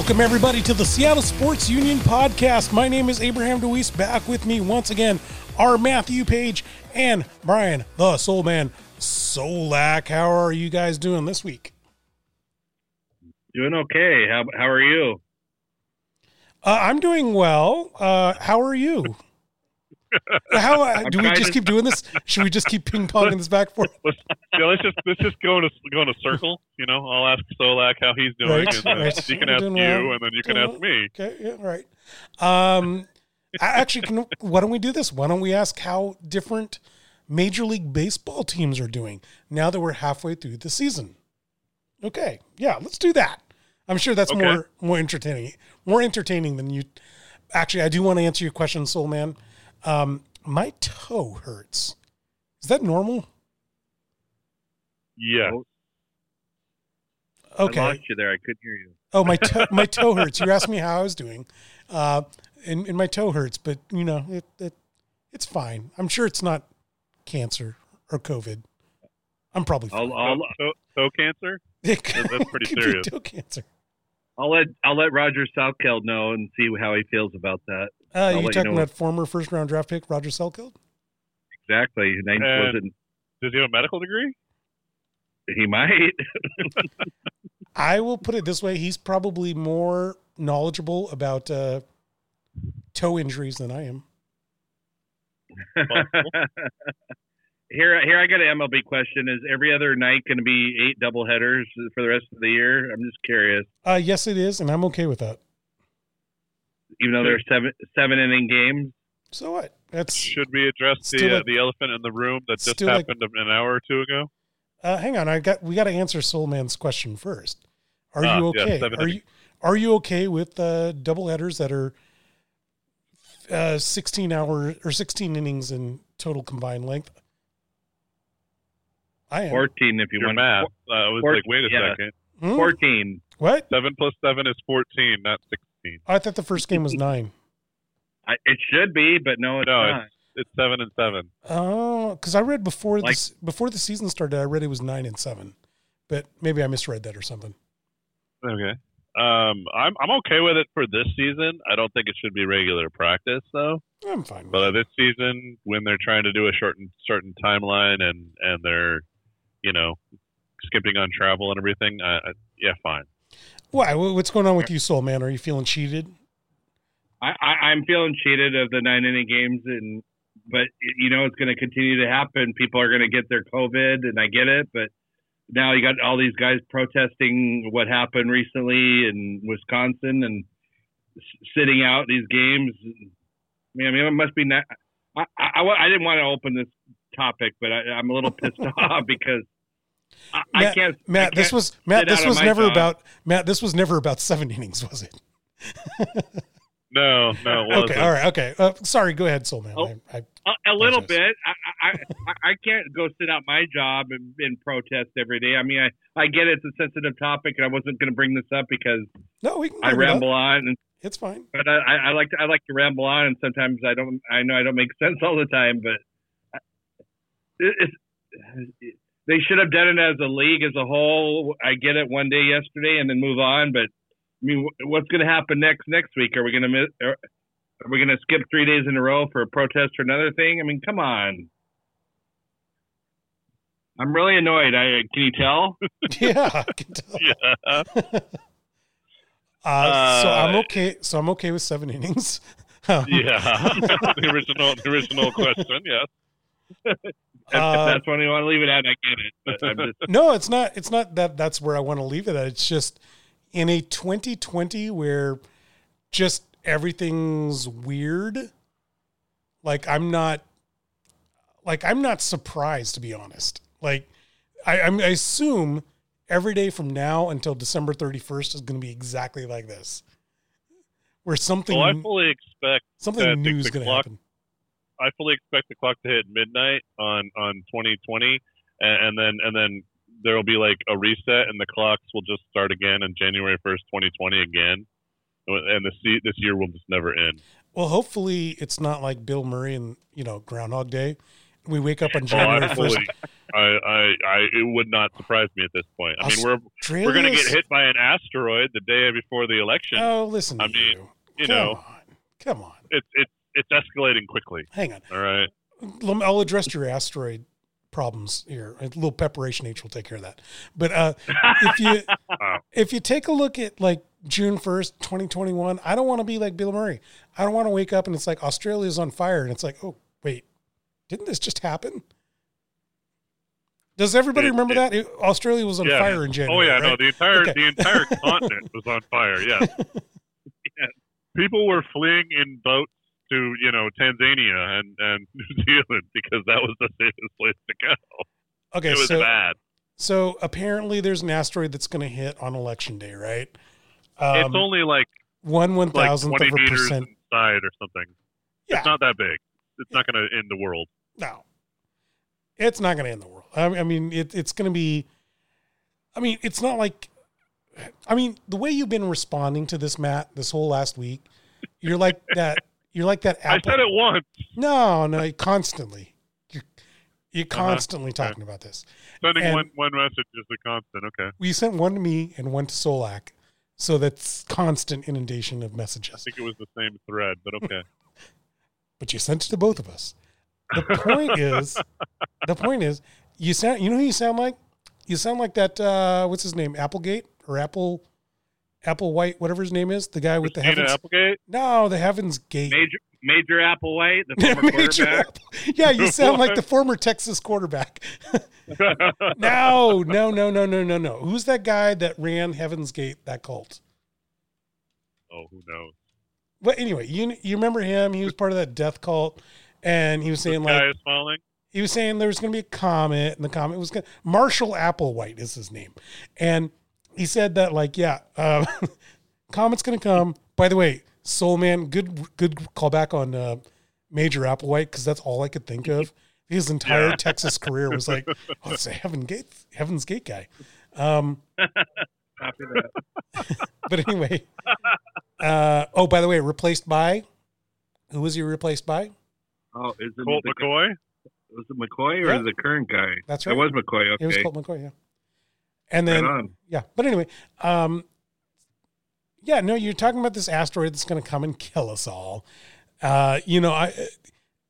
Welcome, everybody, to the Seattle Sports Union podcast. My name is Abraham DeWeese. Back with me once again are Matthew Paige and Brian, the Soul Man Solack. How are you guys doing this week? Doing okay. How, how are you? Uh, I'm doing well. Uh, how are you? How uh, do we just keep doing this? Should we just keep ping ponging this back and forth? let's, yeah, let's just let's just go in a go in a circle. You know, I'll ask Solack how he's doing, Right, and then right. he can ask you, well. and then you can Doing ask me. Okay, yeah, right. Um, actually, can, why don't we do this? Why don't we ask how different Major League Baseball teams are doing now that we're halfway through the season? Okay, yeah, let's do that. I'm sure that's Okay. more more entertaining, more entertaining than you. Actually, I do want to answer your question, Soul Man. Um, my toe hurts. Is that normal? Yeah, Okay. I lost you there. I couldn't hear you. Oh, my toe, my toe hurts. You asked me how I was doing, uh, and, and my toe hurts, but you know it, it it's fine. I'm sure it's not cancer or COVID. I'm probably fine. I'll, I'll, toe, toe cancer. That's pretty serious. Toe cancer. I'll let I'll let Roger Salkeld know and see how he feels about that. Uh, I'll you let you talking know. about former first round draft pick Roger Salkeld? Exactly. Ninth And- wasn't Does he have a medical degree? he might. I will put it this way: he's probably more knowledgeable about uh, toe injuries than I am. here here I got an MLB question. Is every other night going to be eight double headers for the rest of the year? I'm just curious. Uh, yes, it is, and I'm okay with that. Even though there's seven seven inning games. So what? That's Should we address Still the uh, the elephant in the room that just still like- happened an hour or two ago? Uh, hang on, I got we got to answer Soul Man's question first. Are Ah, you okay? seven are you are you okay with uh, double headers that are uh, sixteen hour or sixteen innings in total combined length? I am. Fourteen if you Your want. math. Uh, I was Four- like, wait a yeah. second. Hmm? Fourteen. What? Seven plus seven is fourteen, not sixteen. I thought the first game was nine. I, it should be, but no, it's No, not. It's seven and seven. Oh, because I read before Like- this before the season started, I read it was nine and seven, but maybe I misread that or something. Okay. Um, I'm I'm okay with it for this season. I don't think it should be regular practice though. I'm fine. With But it. this season, when they're trying to do a shortened certain timeline and and they're, you know, skipping on travel and everything, I, I, yeah, fine. Why? What's going on with you, Soul Man? Are you feeling cheated? I, I, I'm feeling cheated of the nine inning games, and but you know it's going to continue to happen. People are going to get their COVID, and I get it. But now you got all these guys protesting what happened recently in Wisconsin and sitting out these games. I mean, it must be I, I I didn't want to open this topic, but I, I'm a little pissed off because I, I Matt, can't. Matt, this can't was Matt. This was never about Matt. This was never about seven innings, was it? No, no, it wasn't. okay, all right, okay. Uh, sorry, go ahead, Soul Man. Oh. I, I, A, little bit. I, I I I can't go sit out my job and, and protest every day. I mean, I I get it's a sensitive topic, and I wasn't going to bring this up because no, we can. I bring it up. ramble on, and It's fine. but I, I I like to I like to ramble on, and sometimes I don't. I know I don't make sense all the time, but it, it's they should have done it as a league as a whole. I get it one day yesterday, and then move on, but. I mean, what's going to happen next next week? Are we going to miss? Are, are we going to skip three days in a row for a protest or another thing? I mean, come on. I'm really annoyed. I can you tell? yeah, I can tell. Yeah. Uh, so Uh, I'm okay. So I'm okay with seven innings. Yeah. the original, the original question. Yes. If, Uh, if that's when you want to leave it at, I get it. Just no, it's not. It's not that. That's where I want to leave it at. It's just in a 2020 where just everything's weird. Like I'm not. Like I'm not surprised to be honest. Like I, I'm, I assume every day from now until December 31st is going to be exactly like this, where something Well, I fully expect something new is going to happen. I fully expect the clock to hit midnight on on 2020, and, and then and then there will be like a reset, and the clocks will just start again on January 1st, 2020 again, and this this year will just never end. Well, hopefully it's not like Bill Murray and you know Groundhog Day. We wake up on Oh, January I first. fully, I, I, I, it would not surprise me at this point. I mean, we're we're gonna get hit by an asteroid the day before the election. Oh, listen. To I mean, you, you Come know, on. come on. it's it's it's escalating quickly. Hang on. All right. I'll address your asteroid problems here. A little preparation H will take care of that. But uh, if you if you take a look at like June first, twenty twenty one, I don't want to be like Bill Murray. I don't want to wake up and it's like Australia's on fire, and it's like, oh wait, didn't this just happen? Does everybody It- remember it- that It- Australia was on Yeah. fire in January? Oh yeah, no, the entire Okay. the entire continent was on fire. Yeah. yes. People were fleeing in boats to you know Tanzania and and New Zealand because that was the safest place to go. Okay, it was so bad. so apparently there's an asteroid that's going to hit on election day, right? it's Um, only like one one like thousandth of a percent. side or something. Yeah, It's not that big. It's not going to end the world. No, it's not going to end the world. I, I mean, it, it's going to be. I mean, it's not like. I mean, the way you've been responding to this, Matt, this whole last week, you're like that. You're like that. Apple. I said it once. No, no, constantly. You're, you're Uh-huh. constantly talking about this. Sending And- one one message is a constant. Okay. We sent one to me and one to Solack, so that's constant inundation of messages. I think it was the same thread, but okay. But you sent it to both of us. The point is, the point is, you sound. You know who you sound like? You sound like that. Uh, what's his name? Applegate or Apple? Apple White, whatever his name is, the guy with the heavens. Applegate. No, the Heavens Gate. Major Major Applewhite, the former quarterback. Apple- Yeah, you sound like the former Texas quarterback. no, no, no, no, no, no, no. Who's that guy that ran Heaven's Gate, that cult? oh, who knows? But anyway, you you remember him? He was part of that death cult, and he was saying This like falling. he was saying there was going to be a comet, and the comet was going. Marshall Applewhite is his name, and he said that like yeah, uh, comet's going to come. By the way, Soul Man, good good callback on uh, Major Applewhite because that's all I could think of. His entire Yeah. Texas career was like, oh, it's a Heaven Gate, Heaven's Gate guy. Um, Copy that. but anyway, uh, oh, by the way, replaced by who was he replaced by? Oh, is it Colt the, McCoy. was it McCoy or Yeah. the current guy? That's right. It was McCoy. Okay. It was Colt McCoy, yeah. And then on. Yeah, but anyway, um, yeah, no, you're talking about this asteroid that's going to come and kill us all. Uh, you know, I,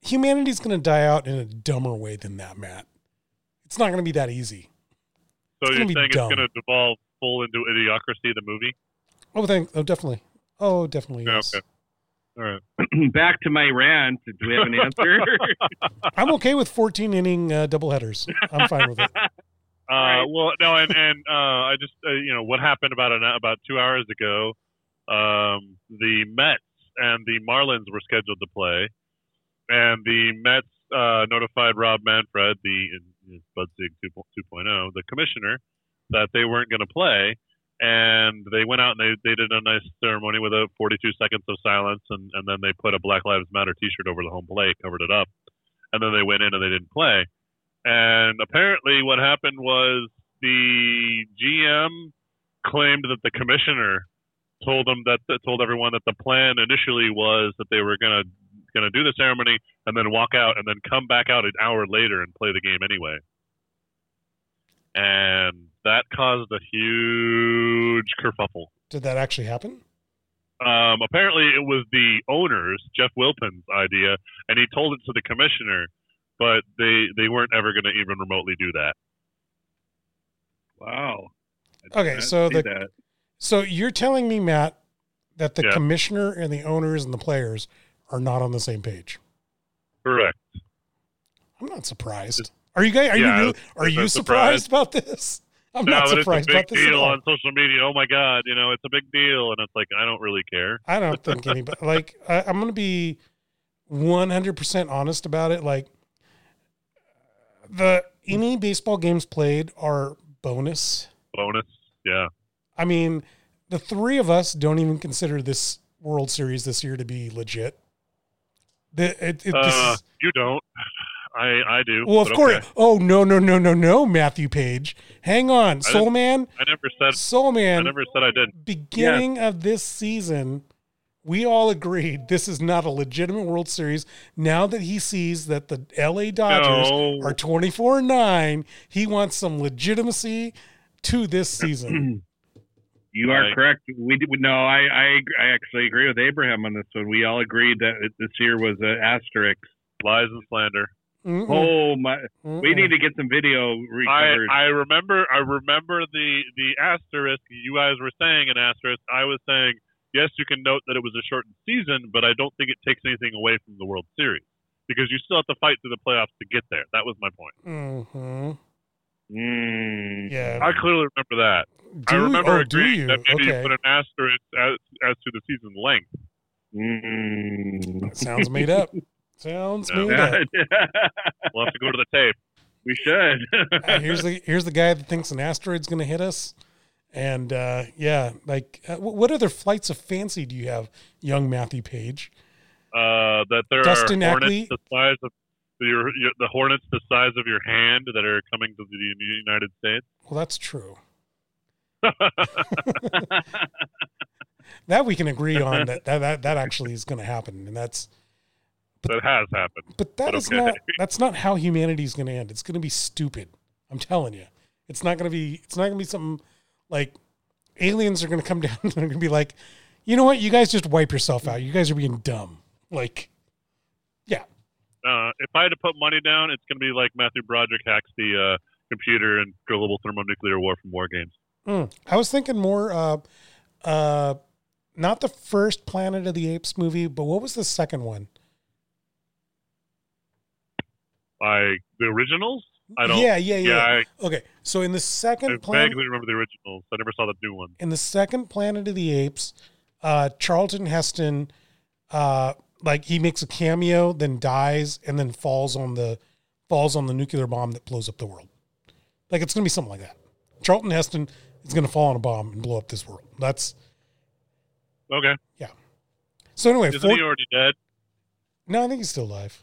humanity's going to die out in a dumber way than that, Matt. It's not going to be that easy. So It's you're gonna be saying dumb. it's going to devolve full into Idiocracy, the movie? Oh, thank, oh, definitely. Oh, definitely. Yeah, Yes. okay. All right. Back to my rant. Do we have an answer? I'm okay with 14 inning uh, doubleheaders. I'm fine with it. Uh, Right. Well, no, and and uh, I just uh, you know what happened about an about two hours ago. Um, the Mets and the Marlins were scheduled to play, and the Mets uh, notified Rob Manfred, the Bud Sig 2.0, the commissioner, that they weren't going to play. And they went out and they, they did a nice ceremony with a 42 seconds of silence, and, and then they put a Black Lives Matter T-shirt over the home plate, covered it up, and then they went in and they didn't play. And apparently, what happened was the GM claimed that the commissioner told them that told everyone that the plan initially was that they were gonna gonna do the ceremony and then walk out and then come back out an hour later and play the game anyway. And that caused a huge kerfuffle. Did that actually happen? Um, apparently, it was the owner's Jeff Wilpon's idea, and he told it to the commissioner, but they they weren't ever going to even remotely do that. wow. Okay, so the- that. So you're telling me, Matt, that the Yeah. commissioner and the owners and the players are not on the same page. Correct. I'm not surprised. Are you guys? Are Yeah, you really, are you not surprised about this? I'm no, not but surprised it's a about big this at deal all. on social media. Oh my god, you know, it's a big deal, and it's like I don't really care. I don't think anybody like I, I'm going to be 100 percent honest about it. Like the any baseball games played are bonus. Bonus, yeah. I mean, the three of us don't even consider this World Series this year to be legit. The, it, it, this Uh, is, you don't. I I do. well, of course. okay. Oh no, no, no, no, no, Matthew Paige. Hang on, didn't- Soul Man. I never said Soul Man. I never said I did. beginning of this season, we all agreed this is not a legitimate World Series. Now that he sees that the LA Dodgers No. are 24 9, he wants some legitimacy to this season. You are Right. correct. We no, I, I I actually agree with Abraham on this one. We all agreed that it, this year was an asterisk. Lies and slander. Mm-mm, Oh my! We mm-mm. need to get some video I. I remember I remember the the asterisk you guys were saying an asterisk. I was saying yes, you can note that it was a shortened season, but I don't think it takes anything away from the World Series because you still have to fight through the playoffs to get there. That was my point. Mhm. Mm. Yeah. I clearly remember that. I Do- remember oh, do agreeing you? that maybe Okay. you put an asterisk as, as to the season length. Mm. Sounds made up. Sounds No. made up. We'll have to go to the tape. we should. Uh, here's the here's the guy that thinks an asteroid's going to hit us, and uh, yeah, like uh, what other flights of fancy do you have, young Matthew Paige? Uh, that there Dustin are hornets Ackley? the size of your, your the hornets the size of your hand that are coming to the United States. Well, that's true. That we can agree on that that that, that actually is going to happen, and that's but, that has happened. but that But is okay. not that's not how humanity is going to end. It's going to be stupid. I'm telling you, it's not going to be it's not going to be something like aliens are going to come down and they're going to be like, you know what, you guys just wipe yourself out. You guys are being dumb. Like, yeah. Uh, if I had to put money down, it's going to be like Matthew Broderick hacks the uh, computer and global thermonuclear war from War Games. Mm. I was thinking more, uh, uh, not the first Planet of the Apes movie, but what was the second one? Like the originals, I don't. Yeah, yeah, yeah, yeah. I, okay, so in the I second Planet, vaguely remember the originals. I never saw the new one. in the second Planet of the Apes, uh, Charlton Heston, uh, like he makes a cameo, then dies, and then falls on the falls on the nuclear bomb that blows up the world. Like it's gonna be something like that. Charlton Heston is gonna fall on a bomb and blow up this world. That's Okay, Yeah. so anyway. isn't four- he already dead? no, I think he's still alive.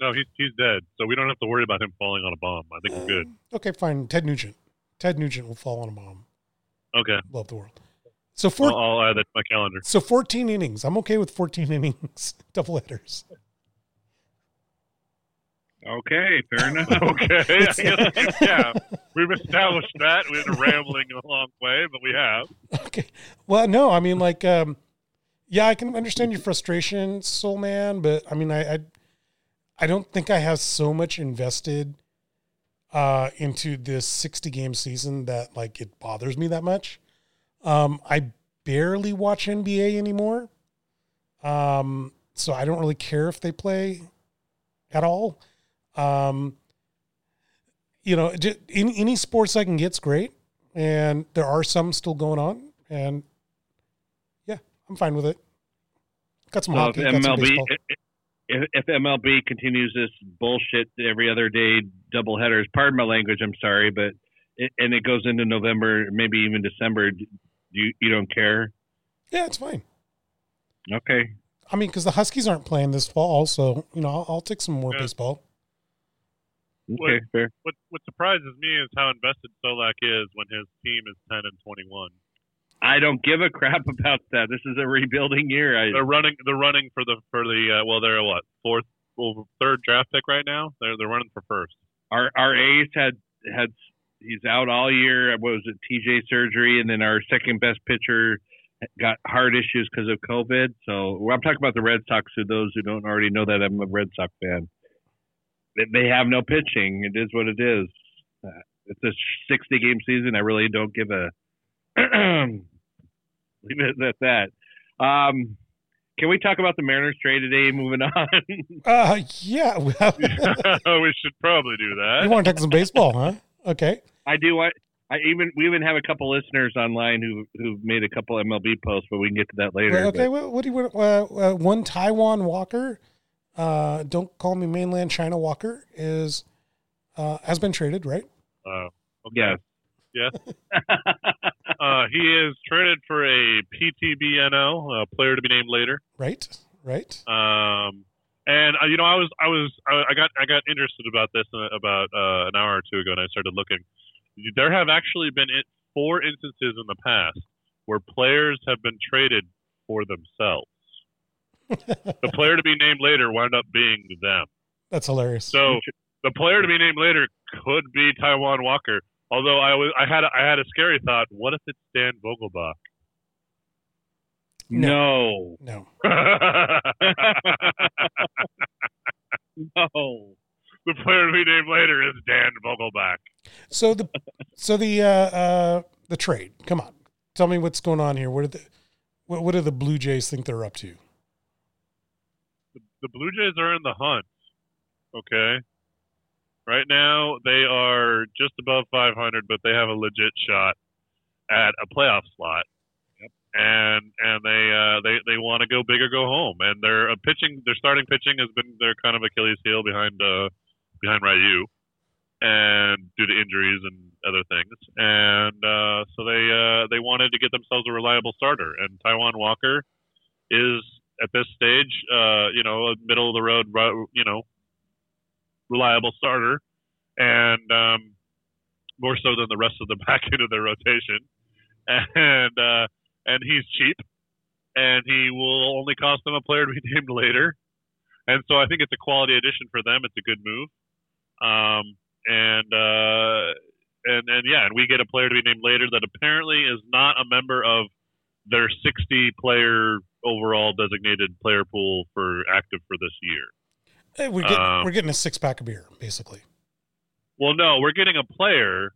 No, he's he's dead. So we don't have to worry about him falling on a bomb. I think we're good. Okay, fine. Ted Nugent. Ted Nugent will fall on a bomb, Okay, Love the world. So four, I'll, I'll add that to my calendar. so fourteen innings. I'm okay with fourteen innings, double headers. okay, fair enough. Okay, I yeah, we've established that. We've been rambling a long way, but we have. Okay. Well, no, I mean, like, um, yeah, I can understand your frustration, Soul Man, but I mean, I, I, I don't think I have so much invested uh, into this 60 game season that like it bothers me that much. Um, I barely watch NBA anymore. Um, so I don't really care if they play at all. Um, you know, just, any, any sports I can get's great. And there are some still going on. And yeah, I'm fine with it. Got some Well, hockey, got some MLB baseball. If, if MLB continues this bullshit every other day double headers, pardon my language, I'm sorry, but it, and it goes into November, maybe even December, d- you you don't care? Yeah, it's fine. Okay, I mean, because the Huskies aren't playing this fall, so you know, I'll, I'll take some more Yeah. baseball. okay, fair. What what surprises me is how invested Solack is when his team is ten and twenty one. I don't give a crap about that. This is a rebuilding year. I, They're running. They're running for the for the uh, well. They're what fourth, well, third draft pick right now. They're they're running for first. our our ace had had he's out all year. What was it? TJ surgery, and then our second best pitcher got heart issues because of COVID. So well, I'm talking about the Red Sox. To those who don't already know that I'm a Red Sox fan, they, they have no pitching. It is what it is. Uh, it's a 60 game season. I really don't give a leave it at that. Um, can we talk about the Mariners trade today? Moving on. Uh, yeah. We should probably do that. you want to talk some baseball, huh? Okay. I do. I, I even we even have a couple listeners online who who made a couple MLB posts, but we can get to that later. Well, okay. What, what do you want? Uh, uh, one Taijuan Walker, uh, don't call me mainland China Walker, is uh, has been traded, right? Uh, But, yeah. Yes. uh, he is traded for a PTBNO, a player to be named later. Right. Right. Um, and uh, you know, I was, I was, I, I got, I got interested about this uh, about uh, an hour or two ago, and I started looking. There have actually been four instances in the past where players have been traded for themselves. the player to be named later wound up being them. That's hilarious. So the player to be named later could be Taijuan Walker. Although I was, I had, a, I had a scary thought. What if it's Dan Vogelbach? No. no. No. the player we name later is Dan Vogelbach. So the so the uh, uh, the trade. Come on, tell me what's going on here. What are the what, what do the Blue Jays think they're up to? The, the Blue Jays are in the hunt. Okay. Right now they are just above 500, but they have a legit shot at a playoff slot. And and they uh, they they want to go big or go home. And their uh, pitching, their starting pitching has been their kind of Achilles heel behind uh, behind Ryu, and due to injuries and other things. And uh, so they uh, they wanted to get themselves a reliable starter. And Taijuan Walker is at this stage, uh, you know, a middle of the road, you know, reliable starter, and um, more so than the rest of the back end of their rotation. And uh, and he's cheap, and he will only cost them a player to be named later. And so I think it's a quality addition for them. It's a good move. Um, and uh, and and yeah, and we get a player to be named later that apparently is not a member of their 60 player overall designated player pool for active for this year. Hey, we're getting Um, we're getting a six pack of beer, basically. Well, no, we're getting a player,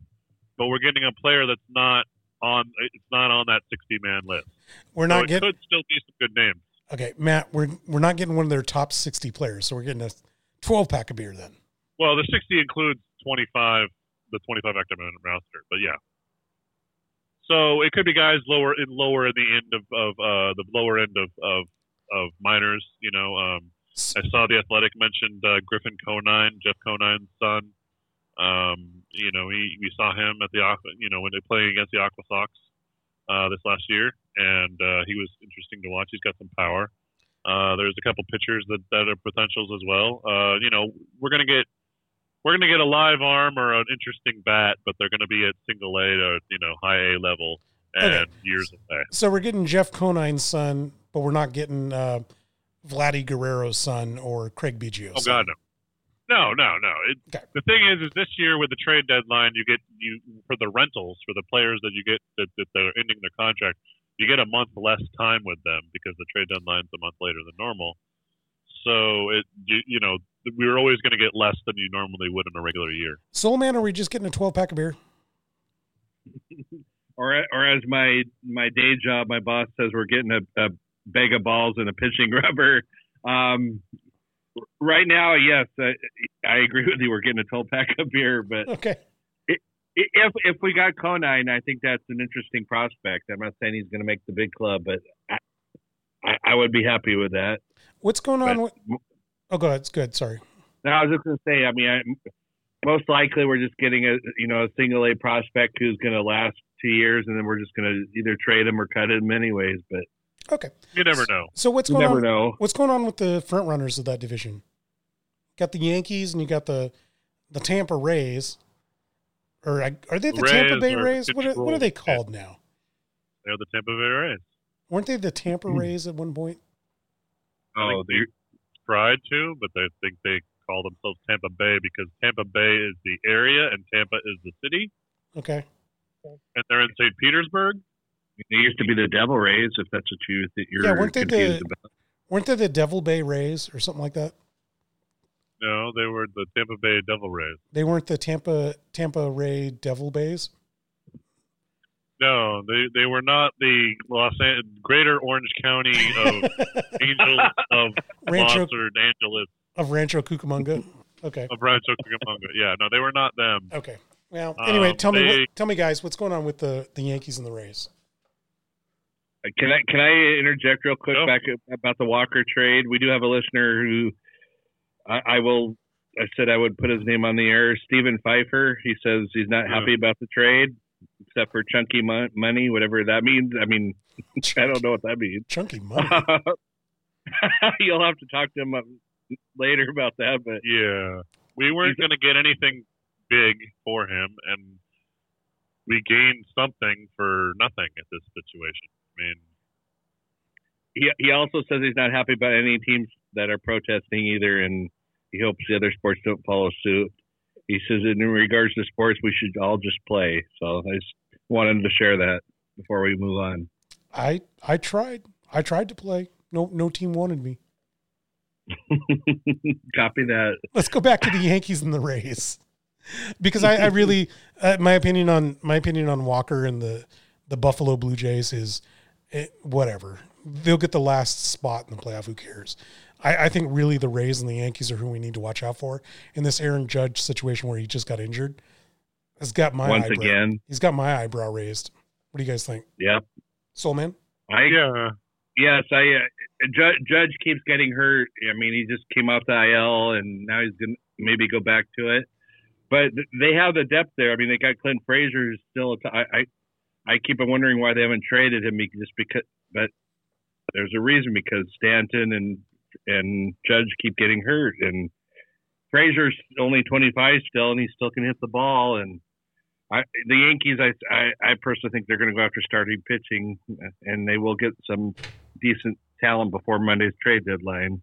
but we're getting a player that's not on. It's not on that 60 man list. We're not it getting could still be some good names. okay, Matt. We're we're not getting one of their top sixty players, so we're getting a twelve pack of beer then. Well, the 60 includes 25, the 25 active man roster, but yeah. So it could be guys lower in lower in the end of, of uh, the lower end of, of of minors. You know, um, I saw the Athletic mentioned uh, Griffin Conine, Jeff Conine's son. Um, you know, he, we saw him at the Aqua, you know when they playing against the Aqua Sox uh, this last year, and uh, he was interesting to watch. He's got some power. Uh, there's a couple pitchers that, that are potentials as well. Uh, you know, we're gonna get we're gonna get a live arm or an interesting bat, but they're gonna be at single A to you know high A level and Okay. years away. So we're getting Jeff Conine's son, but we're not getting uh, Vladdy Guerrero's son or Craig Biggio's. Oh son. God, no. No, no, no. It, Okay. The thing is, is this year with the trade deadline, you get you for the rentals for the players that you get that, that they're ending their contract, you get a month less time with them because the trade deadline's a month later than normal. So it you, you know we were always going to get less than you normally would in a regular year. Soul Man, are we just getting a twelve pack of beer? Or or as my my day job, my boss says we're getting a, a bag of balls and a pitching rubber. Um, right now, yes, I, I agree with you. We're getting a 12 pack of beer, but Okay. if if we got Conine, I think that's an interesting prospect. I'm not saying he's going to make the big club, but I, I, I would be happy with that. What's going on? But- With, oh, go ahead. It's good. Sorry. No, I was just going to say. I mean, I, most likely we're just getting a you know a single A prospect who's going to last two years, and then we're just going to either trade him or cut him anyways. But Okay. You never know. So what's you going never on? know. What's going on with the front runners of that division? Got the Yankees and you got the the Tampa Rays. Or are they the Tampa Bay Rays? What are, what are they controlled. called now? They're the Tampa Bay Rays. Weren't they the Tampa Hmm. Rays at one point? Oh, the, Tried to, but they think they call themselves Tampa Bay because Tampa Bay is the area and Tampa is the city, Okay. and they're in St. Petersburg. They used to be the Devil Rays, if that's what you that you're Yeah, weren't they the- about. Weren't they the Devil Bay Rays or something like that? No, they were the Tampa Bay Devil Rays. They weren't the Tampa Tampa Ray Devil Bays. No, they they were not the Los An- Greater Orange County of Angels of Rancho Los Angeles of Rancho Cucamonga. Okay. of Rancho Cucamonga. Yeah, no, they were not them. Okay. Well, anyway, Um, tell me, they- what, tell me, guys, what's going on with the the Yankees and the Rays? Can I can I interject real quick Go. back about the Walker trade? We do have a listener who I, I will. I said I would put his name on the air. Stephen Pfeiffer. He says he's not Yeah. happy about the trade, except for chunky mon- money, whatever that means. I mean, I don't know what that means. Chunky money. You'll have to talk to him uh, later about that. But Yeah, we weren't going to get anything big for him, and we gained something for nothing at this situation. Mean, he he also says he's not happy about any teams that are protesting either, and he hopes the other sports don't follow suit. He says in regards to sports, we should all just play. So I just wanted to share that before we move on. I I tried. I tried to play. No no team wanted me. Copy that. Let's go back to the Yankees and the Rays. Because I, I really, uh, my opinion on my opinion on Walker and the the Buffalo Blue Jays is eh, whatever. They'll get the last spot in the playoff. Who cares? I, I think really the Rays and the Yankees are who we need to watch out for in this Aaron Judge situation where he just got injured. Has got my Once eyebrow. again, He's got my eyebrow raised. What do you guys think, yep. Soul Man? I Yeah. yes, I uh, Judge, Judge keeps getting hurt. I mean, he just came off the IL, and now he's gonna maybe go back to it. But they have the depth there. I mean, they got Clint Frazier, who's still. A t- I, I I keep on wondering why they haven't traded him, just because. But there's a reason because Stanton and and Judge keep getting hurt, and Frazier's only 25 still, and he still can hit the ball. And I, the Yankees, I, I I personally think they're going to go after starting pitching, and they will get some decent talent before Monday's trade deadline.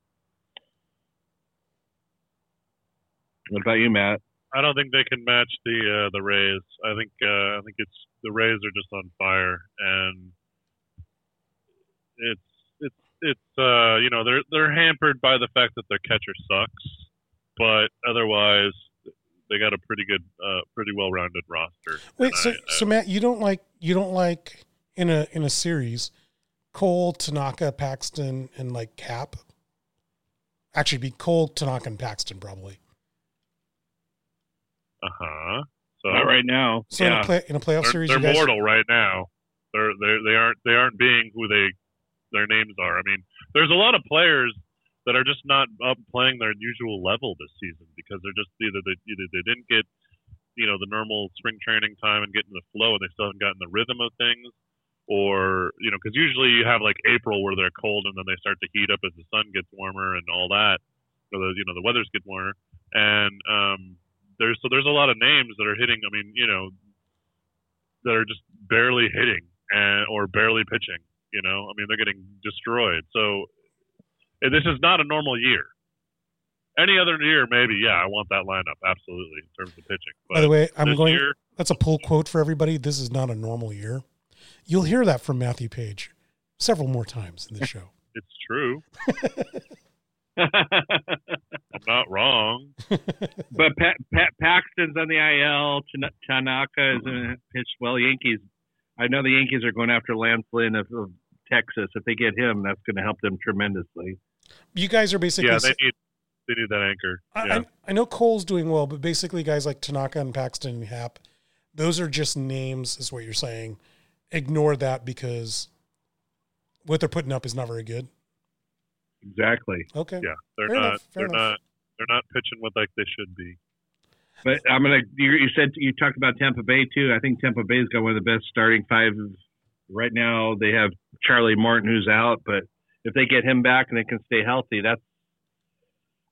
What about you, Matt? I don't think they can match the uh, the Rays. I think uh, I think it's the Rays are just on fire, and it's it's it's uh, you know they're they're hampered by the fact that their catcher sucks, but otherwise they got a pretty good, uh, pretty well rounded roster. Wait, so I- I- so Matt, you don't like you don't like in a in a series, Cole, Tanaka, Paxton, and like Cap. Actually, be Cole, Tanaka, and Paxton probably. uh-huh. So Not right now. So yeah. in a play in a playoff they're, series, they're you guys, mortal right now. They're they they aren't they aren't being who they their names are. I mean, there's a lot of players that are just not up playing their usual level this season because they're just either they either they didn't get you know the normal spring training time and get in the flow and they still haven't gotten the rhythm of things or you know because usually you have like April where they're cold and then they start to heat up as the sun gets warmer and all that so the you know the weathers get warmer and um there's so there's a lot of names that are hitting I mean you know that are just barely hitting and or barely pitching you know I mean they're getting destroyed so this is not a normal year any other year maybe yeah I want that lineup absolutely in terms of pitching but by the way, I'm going. year, That's a pull quote for everybody. This is not a normal year. You'll hear that from Matthew Paige several more times in the show. it's true not wrong but pa- pa- Paxton's on the IL. Tanaka is in pitch well. Yankees. I know the Yankees are going after Lance Lynn of, of Texas. If they get him, that's going to help them tremendously. You guys are basically. yeah they need they need that anchor I, yeah I, I know Cole's doing well, but basically, guys like Tanaka and Paxton and Happ, those are just names, is what you're saying. Ignore that because what they're putting up is not very good. Exactly. Okay. yeah they're Fair not enough, they're enough. not they're not pitching what like they should be But I'm gonna. You, you said you talked about Tampa Bay too. I think Tampa Bay's got one of the best starting five right now. They have Charlie Morton who's out, but if they get him back and they can stay healthy, that's.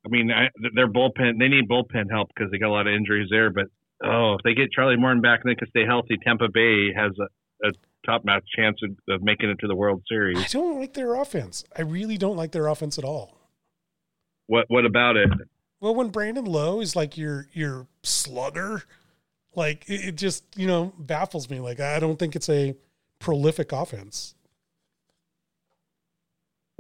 I mean, I, their bullpen. They need bullpen help because they got a lot of injuries there. But oh, if they get Charlie Morton back and they can stay healthy, Tampa Bay has a, a top-notch chance of, of making it to the World Series. I don't like their offense. I really don't like their offense at all. What What about it? Well, when Brandon Lowe is like your your slugger, like it, it just you know baffles me. Like I don't think it's a prolific offense.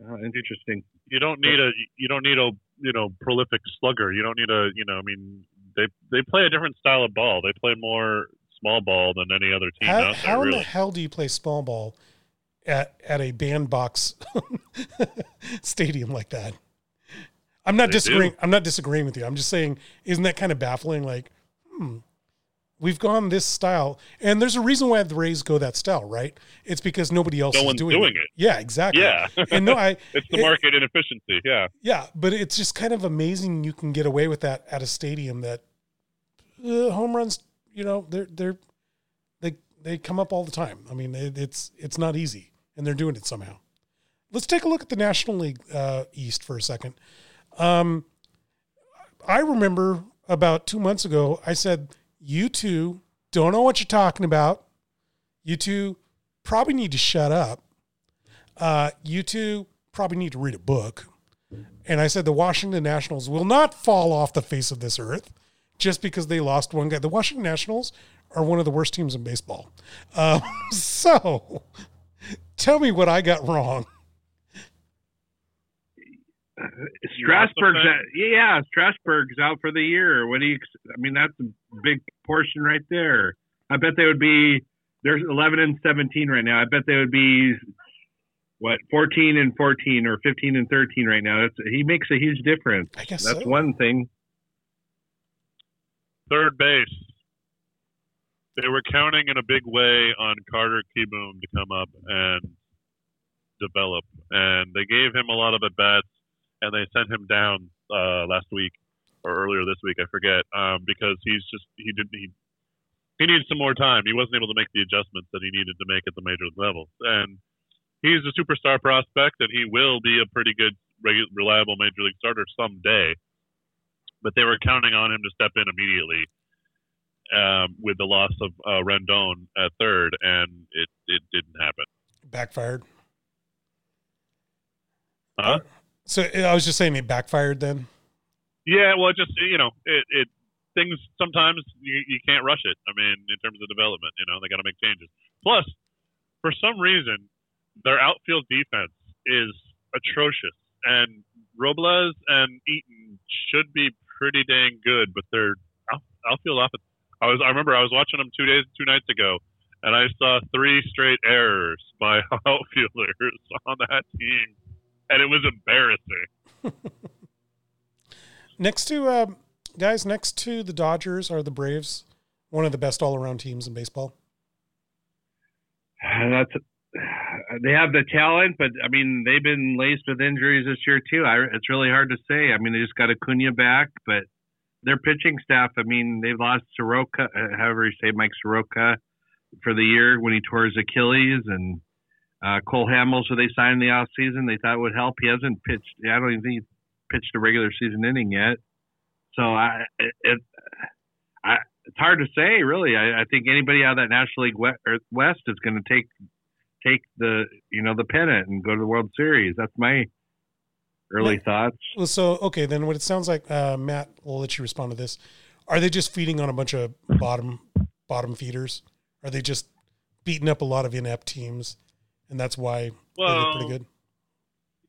Oh, interesting. you don't need a you don't need a you know prolific slugger. You don't need a you know I mean they they play a different style of ball. They play more small ball than any other team How, out there. how in the hell do you play small ball at at a bandbox stadium like that? I'm not They disagreeing. do. I'm not disagreeing with you. I'm just saying, isn't that kind of baffling? Like, hmm, we've gone this style, and there's a reason why the Rays go that style, right? It's because nobody else No is one's doing, doing it. it. Yeah, exactly. yeah, And no, I it's the it- market inefficiency. Yeah, yeah, but it's just kind of amazing you can get away with that at a stadium that uh, home runs, you know, they're they're they they come up all the time. I mean, it, it's it's not easy, and they're doing it somehow. Let's take a look at the National League uh, East for a second. Um, I remember about two months ago, I said, "You two don't know what you're talking about. You two probably need to shut up." uh, you two probably need to read a book. And I said the Washington Nationals will not fall off the face of this earth just because they lost one guy. The Washington Nationals are one of the worst teams in baseball. Um, so tell me what I got wrong. Strasburg's out, yeah, Strasburg's out for the year. What do you? I mean, that's a big portion right there. I bet they would be. There's 11 and 17 right now. I bet they would be what 14 and 14 or 15 and 13 right now. That's, he makes a huge difference. I guess that's so. one thing. Third base. They were counting in a big way on Carter Kieboom to come up and develop, and they gave him a lot of at bats, and they sent him down uh, last week or earlier this week, I forget, um, because he's just he didn't he he needed some more time. He wasn't able to make the adjustments that he needed to make at the major level, and he's a superstar prospect, and he will be a pretty good, reliable major league starter someday. But they were counting on him to step in immediately um, with the loss of uh, Rendon at third, and it, it didn't happen. Backfired. Huh? So I was just saying it backfired then. Yeah, well, it just you know, it, it things sometimes you, you can't rush it. I mean, in terms of development, you know, they got to make changes. Plus, for some reason, their outfield defense is atrocious, and Robles and Eaton should be pretty dang good, but their out- outfield offense. I was I remember I was watching them two days two nights ago, and I saw three straight errors by outfielders on that team, and it was embarrassing. Next to uh, guys, next to the Dodgers are the Braves, one of the best all around teams in baseball. That's they have the talent, but I mean they've been laced with injuries this year too. I, it's really hard to say. I mean they just got Acuna back, but their pitching staff. I mean they've lost Soroka, uh, however you say Mike Soroka, for the year when he tore his Achilles, and uh, Cole Hamels, who they signed in the off season, they thought would help. He hasn't pitched. I don't even think he's pitched a regular season inning yet. So I it, I it's hard to say really. I, I think anybody out of that National League West is going to take take the you know the pennant and go to the World Series. That's my early Yeah. thoughts. Well, so okay, then what it sounds like, uh, Matt, we'll let you respond to this. Are they just feeding on a bunch of bottom bottom feeders? Are they just beating up a lot of inept teams, and that's why they look Well, pretty good?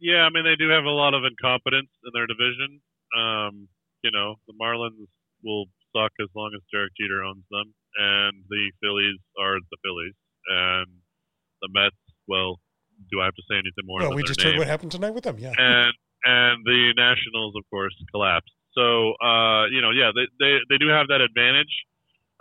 Yeah, I mean they do have a lot of incompetence in their division. Um, you know, the Marlins will suck as long as Derek Jeter owns them, and the Phillies are the Phillies, and the Mets. Well, do I have to say anything more? Well, we just name? heard what happened tonight with them. Yeah, and and the Nationals, of course, collapsed. So uh, you know, yeah, they, they they do have that advantage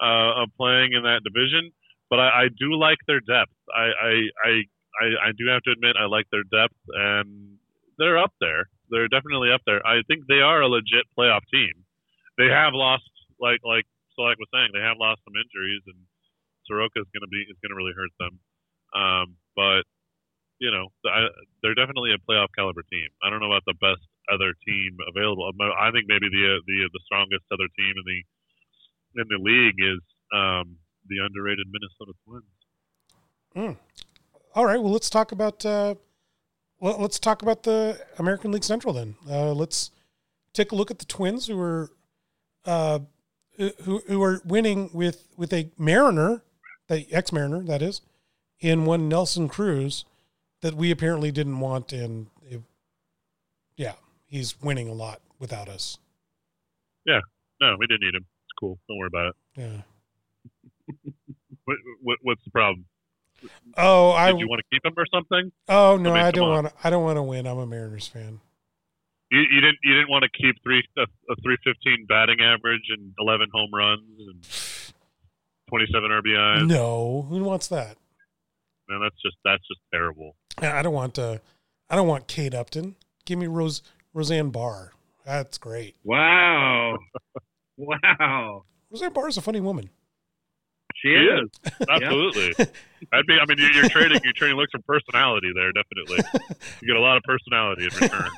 uh, of playing in that division, but I, I do like their depth. I, I I I I do have to admit I like their depth, and they're up there. They're definitely up there. I think they are a legit playoff team. They have lost, like like Solack was saying, they have lost some injuries, and Soroka is going to be is going to really hurt them. Um, but you know, I, they're definitely a playoff caliber team. I don't know about the best other team available. I think maybe the the the strongest other team in the in the league is um, the underrated Minnesota Twins. All right. Well, let's talk about uh, well, let's talk about the American League Central then. Uh, let's take a look at the Twins who are uh, who who are winning with with a Mariner, the ex Mariner that is, in one Nelson Cruz that we apparently didn't want, and it, eh, yeah, he's winning a lot without us. Yeah. No, we didn't need him. It's cool. Don't worry about it. Yeah. What, what, what's the problem? Oh, I Did you want to keep him or something? oh no, I mean, I don't want to. I don't want to win. I'm a Mariners fan. You, you didn't you didn't want to keep three a, a three fifteen batting average and eleven home runs and twenty seven RBIs. No, who wants that? Man, that's just that's just terrible. I I don't want uh, I don't want Kate Upton. Give me Rose Roseanne Barr. That's great. Wow, wow, Roseanne Barr is a funny woman. she He is. is absolutely. I'd be. I mean, you're, you're trading. You're trading looks for personality there. Definitely, you get a lot of personality in return.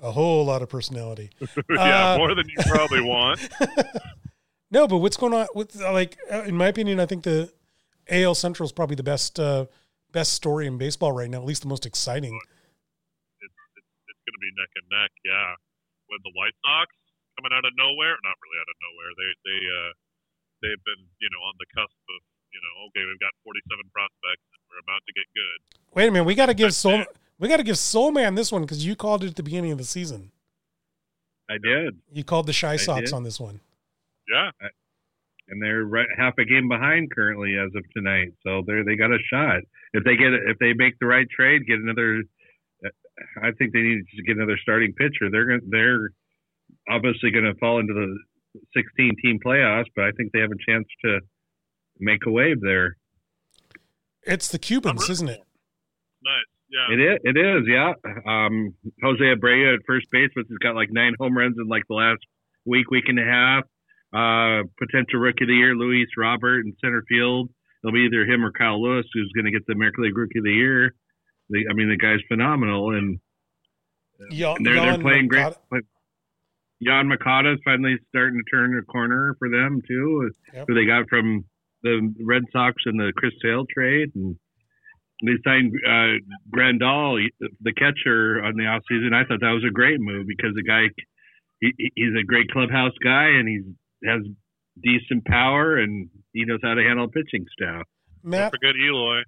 A whole lot of personality. yeah, Uh, more than you probably want. No, but what's going on with like uh, in my opinion, I think the AL Central is probably the best uh, best story in baseball right now, at least the most exciting. It's it's, it's going to be neck and neck. Yeah, with the White Sox coming out of nowhere, not really out of nowhere. They they uh, they've been you know on the cusp of you know okay we've got 47 prospects and we're about to get good. Wait a minute, we got to give Soul we got to give Soul Man this one because you called it at the beginning of the season. I did. You called the Shy I Sox on this one. Yeah, and they're right, half a game behind currently as of tonight. So they they got a shot if they get if they make the right trade, get another. I think they need to get another starting pitcher. They're going they're obviously going to fall into the 16 team playoffs, but I think they have a chance to make a wave there. It's the Cubans, isn't it? nice. Yeah, It is, it is, yeah. Um, Jose Abreu at first base, which has got like nine home runs in like the last week, week and a half. Uh, potential rookie of the year, Luis Robert in center field. It'll be either him or Kyle Lewis who's going to get the American League Rookie of the Year. The, I mean, the guy's phenomenal, and Jan- they're they're Jan playing great. Moncada- But Jan Moncada is finally starting to turn a corner for them too. Yep. Who they got from the Red Sox in the Chris Sale trade, and they signed uh, Grandal, the catcher, on the offseason. I thought that was a great move because the guy, he, he's a great clubhouse guy, and he has decent power, and he knows how to handle pitching staff. don't Matt. forget Eloy,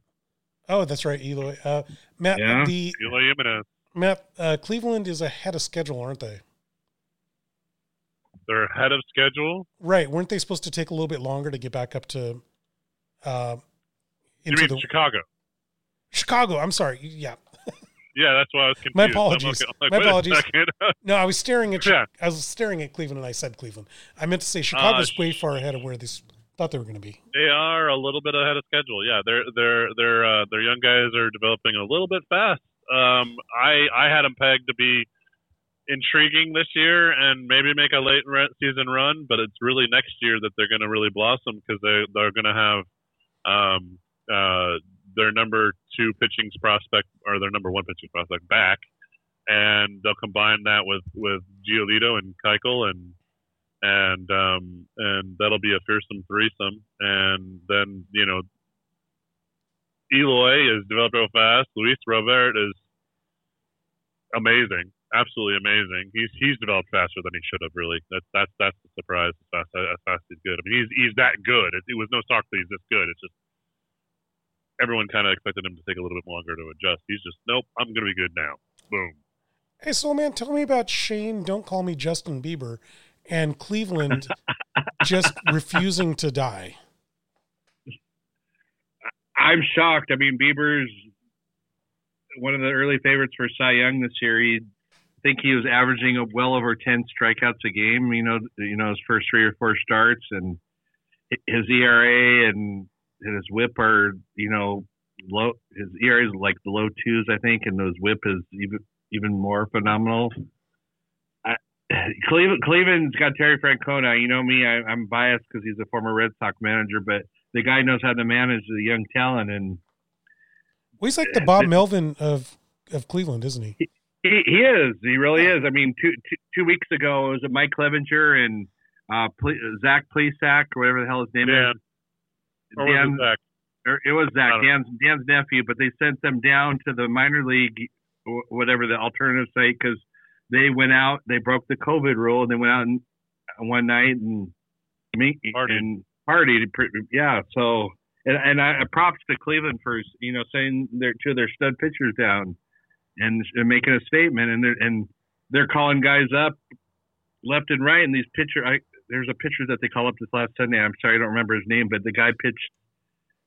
Oh, that's right, Eloy. Uh, Matt, Yeah. the Eloy Jimenez. Matt uh, Cleveland is ahead of schedule, aren't they? They're ahead of schedule. Right? Weren't they supposed to take a little bit longer to get back up to uh, You into mean the Chicago? Chicago? I'm sorry. Yeah. Yeah, that's why I was confused. My apologies. My like, a apologies. No, I was staring at. Yeah. I was staring at Cleveland, and I said Cleveland. I meant to say Chicago's sh- way far ahead of where they thought they were going to be. They are a little bit ahead of schedule. Yeah, their their their uh, their young guys are developing a little bit fast. Um, I I had them pegged to be intriguing this year and maybe make a late season run, but it's really next year that they're going to really blossom because they they're going to have um, uh, their number two pitching prospect or their number one pitching prospect back, and they'll combine that with with Giolito and Keuchel and and um, and that'll be a fearsome threesome. And then you know, Eloy is developed real fast. Luis Robert is amazing, absolutely amazing. He's he's developed faster than he should have. Really, that's that's that's the surprise. As fast as fast as he's good. I mean, he's he's that good. It, it was no he's this good. It's just everyone kind of expected him to take a little bit longer to adjust. He's just nope. I'm gonna be good now. Boom. Hey, Soul Man, tell me about Shane. Don't call me Justin Bieber, and Cleveland just refusing to die. I'm shocked. I mean, Bieber's one of the early favorites for Cy Young this year. He I think he was averaging a well over 10 strikeouts a game. You know, you know his first three or four starts, and his ERA and his WHIP are you know low. His ERA is like the low twos, I think, and his WHIP is even even more phenomenal. I, Cleveland, Cleveland's got Terry Francona. You know me, I, I'm biased because he's a former Red Sox manager, but the guy knows how to manage the young talent, and Well, he's like the Bob Melvin of of Cleveland, isn't he? he, he is. He really is. I mean, two, two, two weeks ago, it was Mike Clevinger and uh, Ple- Zach Plesac, or whatever the hell his name Dan. is. Or was it Zach? or it was Zach, Dan's, Dan's nephew, but they sent them down to the minor league, whatever the alternative site, because they went out, they broke the COVID rule, and they went out and, one night and me Partied. and partied. Yeah, so and, and I props to Cleveland for you know saying their two of their stud pitchers down and, and making a statement, and they're and they're calling guys up left and right, and these pitcher I there's a pitcher that they call up this last Sunday. I'm sorry, I don't remember his name, but the guy pitched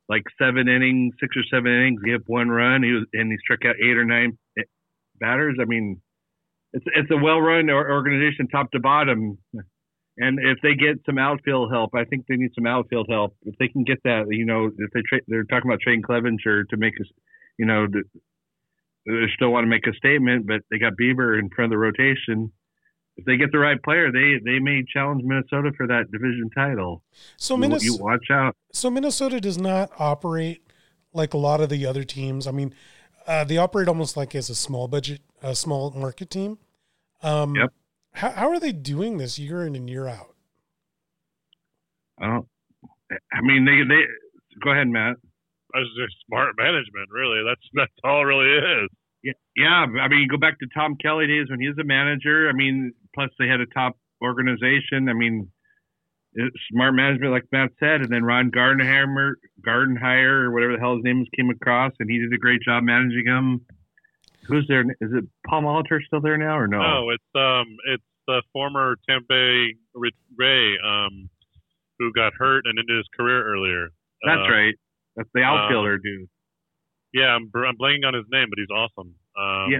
like seven innings, six or seven innings, gave one run. He was and he struck out eight or nine eh, batters. I mean, it's it's a well-run organization, top to bottom. And if they get some outfield help, I think they need some outfield help. If they can get that, you know, if they tra- they're talking about trading Clevinger to make us, you know, th- they still want to make a statement, but they got Bieber in front of the rotation. If they get the right player, they they may challenge Minnesota for that division title. So You- Minnesota, you watch out. so Minnesota does not operate like a lot of the other teams. I mean, uh, they operate almost like as a small budget, a small market team. Um, Yep. How, how are they doing this year in and year out? I don't. I mean, they they go ahead, Matt. That's just smart management, really. That's that's all it really is. Yeah, yeah. I mean, go back to Tom Kelly days when he was a manager. I mean, plus they had a top organization. I mean, smart management, like Matt said, and then Ron Gardenheimer, Gardenhire, or whatever the hell his name is, came across, and he did a great job managing them. Who's there? Is it Paul Molitor still there now, or no? No, it's um, it's the former Tampa Bay Ray um, who got hurt and ended his career earlier. That's Uh, right. That's the outfielder dude. Yeah, I'm, I'm blanking on his name, but he's awesome. Um, Yeah.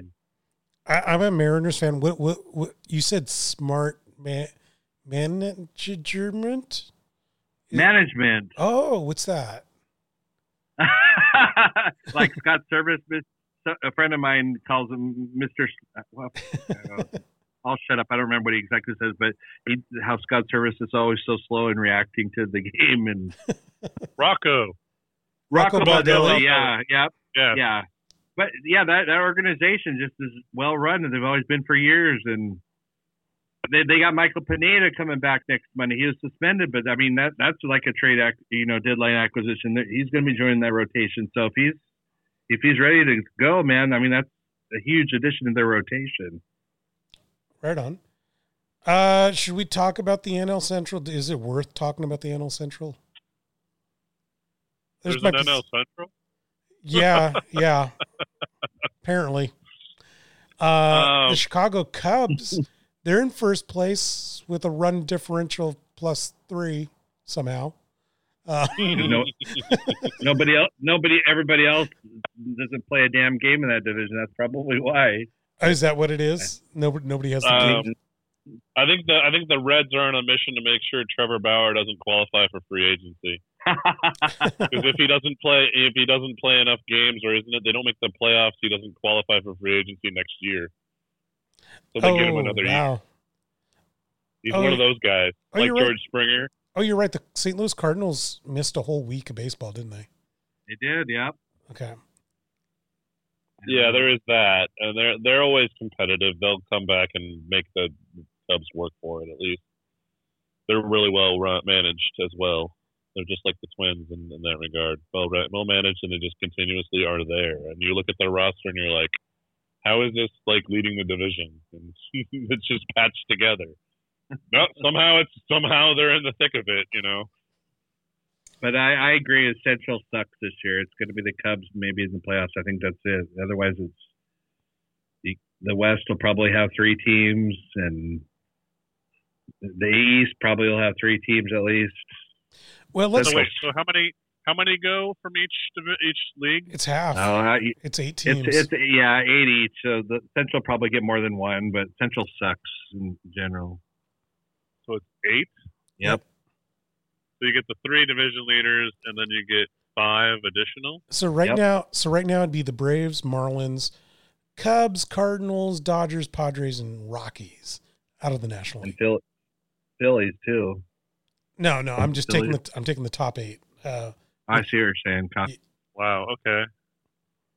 I, I'm a Mariners fan. What, what, what you said? Smart man, management. Management. Oh, what's that? like Scott Servais, a friend of mine calls him Mister. Uh, well, I don't know. I'll shut up. I don't remember what he exactly says, but he, how Scott Servais is always so slow in reacting to the game and Rocco. Rocco Rocco Baldelli. Baldelli. Yeah, yeah, Yeah. yeah. But yeah, that that organization just is well run, and they've always been for years. And they they got Michael Pineda coming back next Monday. He was suspended, but I mean that that's like a trade, ac- you know, deadline acquisition. He's going to be joining that rotation. So if he's if he's ready to go, man, I mean that's a huge addition to their rotation. Right on. Uh, should we talk about the NL Central? Is it worth talking about the NL Central? There's might an NL Central. Yeah, yeah. Apparently. Uh, the Um, Chicago Cubs, they're in first place with a run differential plus three somehow. Uh, No, nobody else, nobody, everybody else doesn't play a damn game in that division. That's probably why. is that what it is? Nobody, nobody has to Um, do. I think the I think the Reds are on a mission to make sure Trevor Bauer doesn't qualify for free agency. Because if he doesn't play, if he doesn't play enough games, or isn't it they don't make the playoffs, he doesn't qualify for free agency next year. So they get him Oh, another year. He's Oh, one of those guys, oh, like you're right. George Springer. Oh, you're right. The St. Louis Cardinals missed a whole week of baseball, didn't they? they did, yep. Okay. Yeah, there is that, and they're they're always competitive. They'll come back and make the Cubs work for it at least. They're really well run, managed as well. They're just like the Twins in, in that regard, well well managed, and they just continuously are there. And you look at their roster, and you're like, how is this like leading the division? And it's just patched together. No, somehow it's somehow they're in the thick of it. You know. But I, I agree. Central sucks this year. It's going to be the Cubs maybe in the playoffs. I think that's it. Otherwise, it's the, the West will probably have three teams, and the East probably will have three teams at least. Well, let's. So wait, so how many how many go from each divi- each league? It's half. Oh, I, it's eight teams. it's it's yeah, eight each. So the Central probably get more than one, but Central sucks in general. So it's eight. Yep. So you get the three division leaders, and then you get five additional. So right Yep. now, so right now it'd be the Braves, Marlins, Cubs, Cardinals, Dodgers, Padres, and Rockies out of the National And League. Phil, Phillies too. No, no, I'm just taking the I'm taking the top eight, uh, I see what you're saying. Con- Wow. Okay.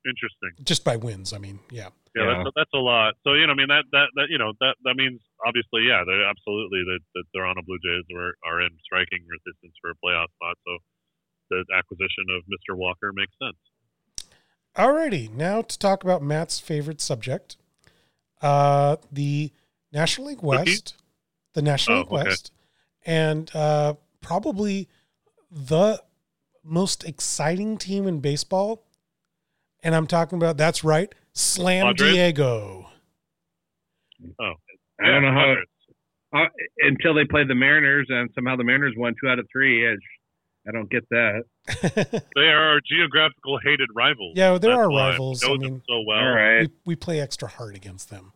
Interesting. just by wins. I mean, yeah. Yeah, Yeah. That's, that's a lot. So you know, I mean, that that that you know, that that means obviously, yeah, they're absolutely that the Toronto Blue Jays are are in striking resistance for a playoff spot. So the acquisition of Mr. Walker makes sense. Alrighty, now to talk about Matt's favorite subject, uh, the National League West, the National Oh, League okay. West, and uh, probably the most exciting team in baseball. And I'm talking about that's right, Slam Padres? Diego. Oh, I don't know how uh, until they played the Mariners, and somehow the Mariners won two out of three. I, I don't get that. they are our geographical hated rivals. Yeah, they're That's our rivals. We know I them mean, so well. All right. we, we play extra hard against them.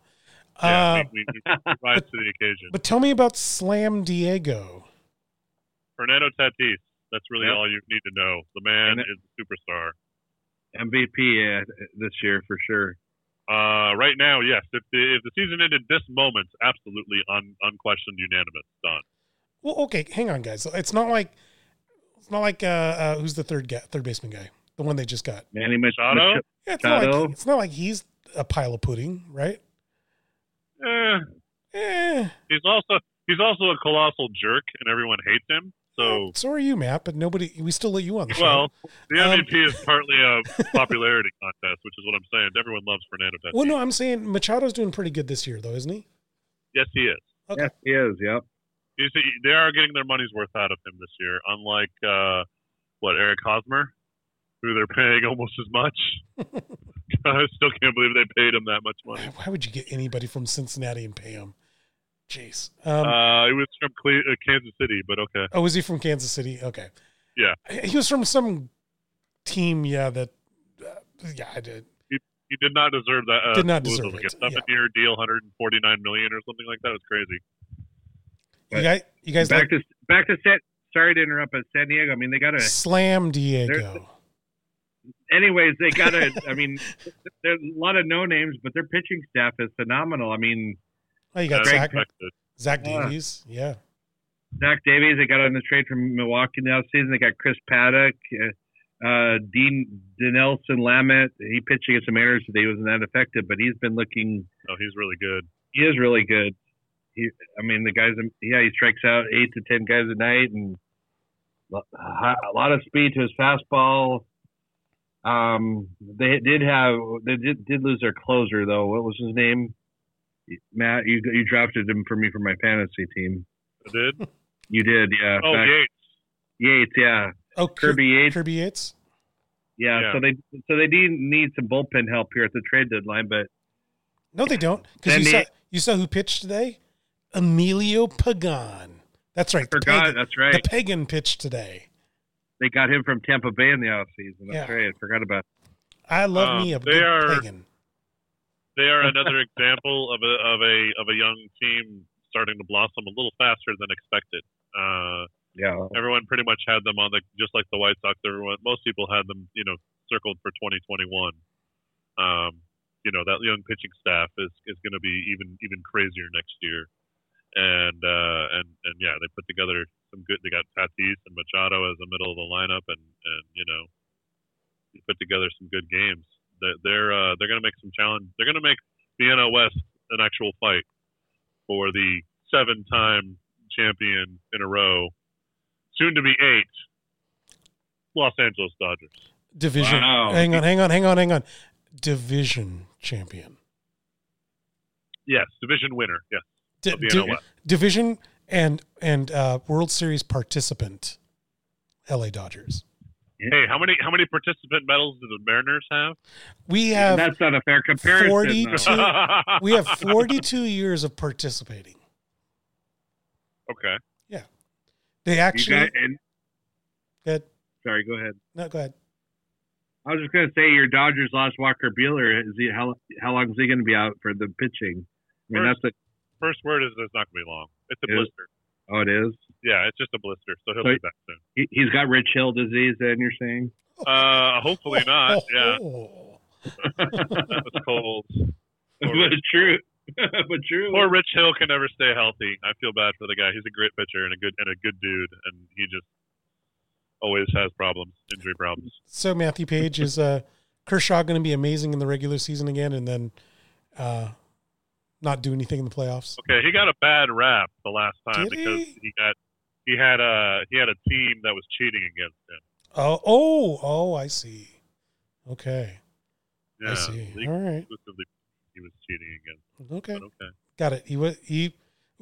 Yeah, uh, we, we, we rise to the occasion. but tell me about Slam Diego. Fernando Tatis. That's really Yep. all you need to know. The man And it- is a superstar. MVP uh, this year for sure. Uh, right now, yes. If the if the season ended this moment, absolutely un, unquestioned unanimous. Done. Well, okay, hang on, guys. It's not like it's not like uh, uh who's the third guy, third baseman guy, the one they just got. Manny Mach- Machado? Yeah, it's not like it's not like he's a pile of pudding, right? Eh, Eh, he's also he's also a colossal jerk, and everyone hates him. So, So are you, Matt? But nobody. We still let you on the show. well, the Um, MVP is partly a popularity contest, which is what I'm saying. Everyone loves Fernando Tatis. well, no, I'm saying Machado's doing pretty good this year, though, isn't he? Yes, he is. Okay. Yes, he is. Yep. You see, they are getting their money's worth out of him this year, unlike uh, what Eric Hosmer, who they're paying almost as much. I still can't believe they paid him that much money. Why, why would you get anybody from Cincinnati and pay him? Jeez. Um, Uh, he was from Cle- uh, Kansas City, but okay. oh, was he from Kansas City? Okay. Yeah. He was from some team. Yeah. That. Uh, yeah, I did. He he did not deserve that. Uh, Did not it deserve like it, a seven-year deal, 149 million or something like that. It was crazy. You guys, you guys Back like to back to San. Sorry to interrupt, but San Diego. I mean, they got to. Slam Diego. Anyways, they got to. I mean, there's a lot of no names, but their pitching staff is phenomenal. I mean, Oh, you got As Zach, expected. Zach Yeah. Davies. Yeah. Zach Davies. They got on the trade from Milwaukee now season. They got Chris Paddack, uh, uh, Dean Dinelson Lamet. He pitched against the Mariners today. He wasn't that effective, but he's been looking. Oh, he's really good. He is really good. He, I mean, the guys. Yeah, he strikes out eight to ten guys a night, and a lot of speed to his fastball. Um, they did have they did, did lose their closer though. What was his name? Matt, you you drafted him for me for my fantasy team. I did. You did, yeah. Oh, Back- Yates. Yates, yeah. Oh, Kirby Yates, Kirby Yates. yeah. Yeah. So they so they do need some bullpen help here at the trade deadline, but No, they don't. Because you saw you saw who pitched today. Emilio Pagan. That's right. the forgot. Pagan, That's right. the Pagan pitched today. They got him from Tampa Bay in the offseason. That's Yeah. right. I forgot about. I love Um, me a they good are- Pagan. They are another example of a of a of a young team starting to blossom a little faster than expected. Uh, Yeah. everyone pretty much had them on the just like the White Sox. Everyone, most people had them, you know, circled for 2021. Um, you know that young pitching staff is is going to be even even crazier next year, and uh, and and yeah, they put together some good. They got Tatis and Machado as the middle of the lineup, and and you know, they put together some good games. They're they're, uh, they're going to make some challenge. They're going to make the NL West an actual fight for the seven-time champion in a row, soon to be eight, Los Angeles Dodgers. Division. Wow. Hang on, hang on, hang on, hang on. Division champion. Yes, division winner. Yes, Di- of di- division and and uh, World Series participant. L.A. Dodgers. Hey, how many how many participant medals do the Mariners have? We have That's not a fair comparison. 42 we have 42 years of participating. okay. Yeah, they You actually. got, and, Good. sorry, go ahead. No, go ahead. I was just going to say your Dodgers lost Walker Buehler. Is he how how long is he going to be out for the pitching? I mean, First- that's a, First word is it's not going to be long. It's a It is? blister. oh, it is. Yeah, it's just a blister, so he'll So- be back soon. He, he's got Rich Hill disease. Then you're saying? Uh, hopefully not. Yeah, Oh. it's cold. but true. but true. Poor Rich Hill can never stay healthy. I feel bad for the guy. He's a great pitcher and a good and a good dude, and he just always has problems, injury problems. So Matthew Paige is uh, Kershaw going to be amazing in the regular season again, and then uh, not do anything in the playoffs? Okay, he got a bad rap the last time Did because he? he got he had a he had a team that was cheating against him. Oh, oh, oh! I see. Okay, Yeah, I see. All right, he was cheating against. okay, okay. got it. He was he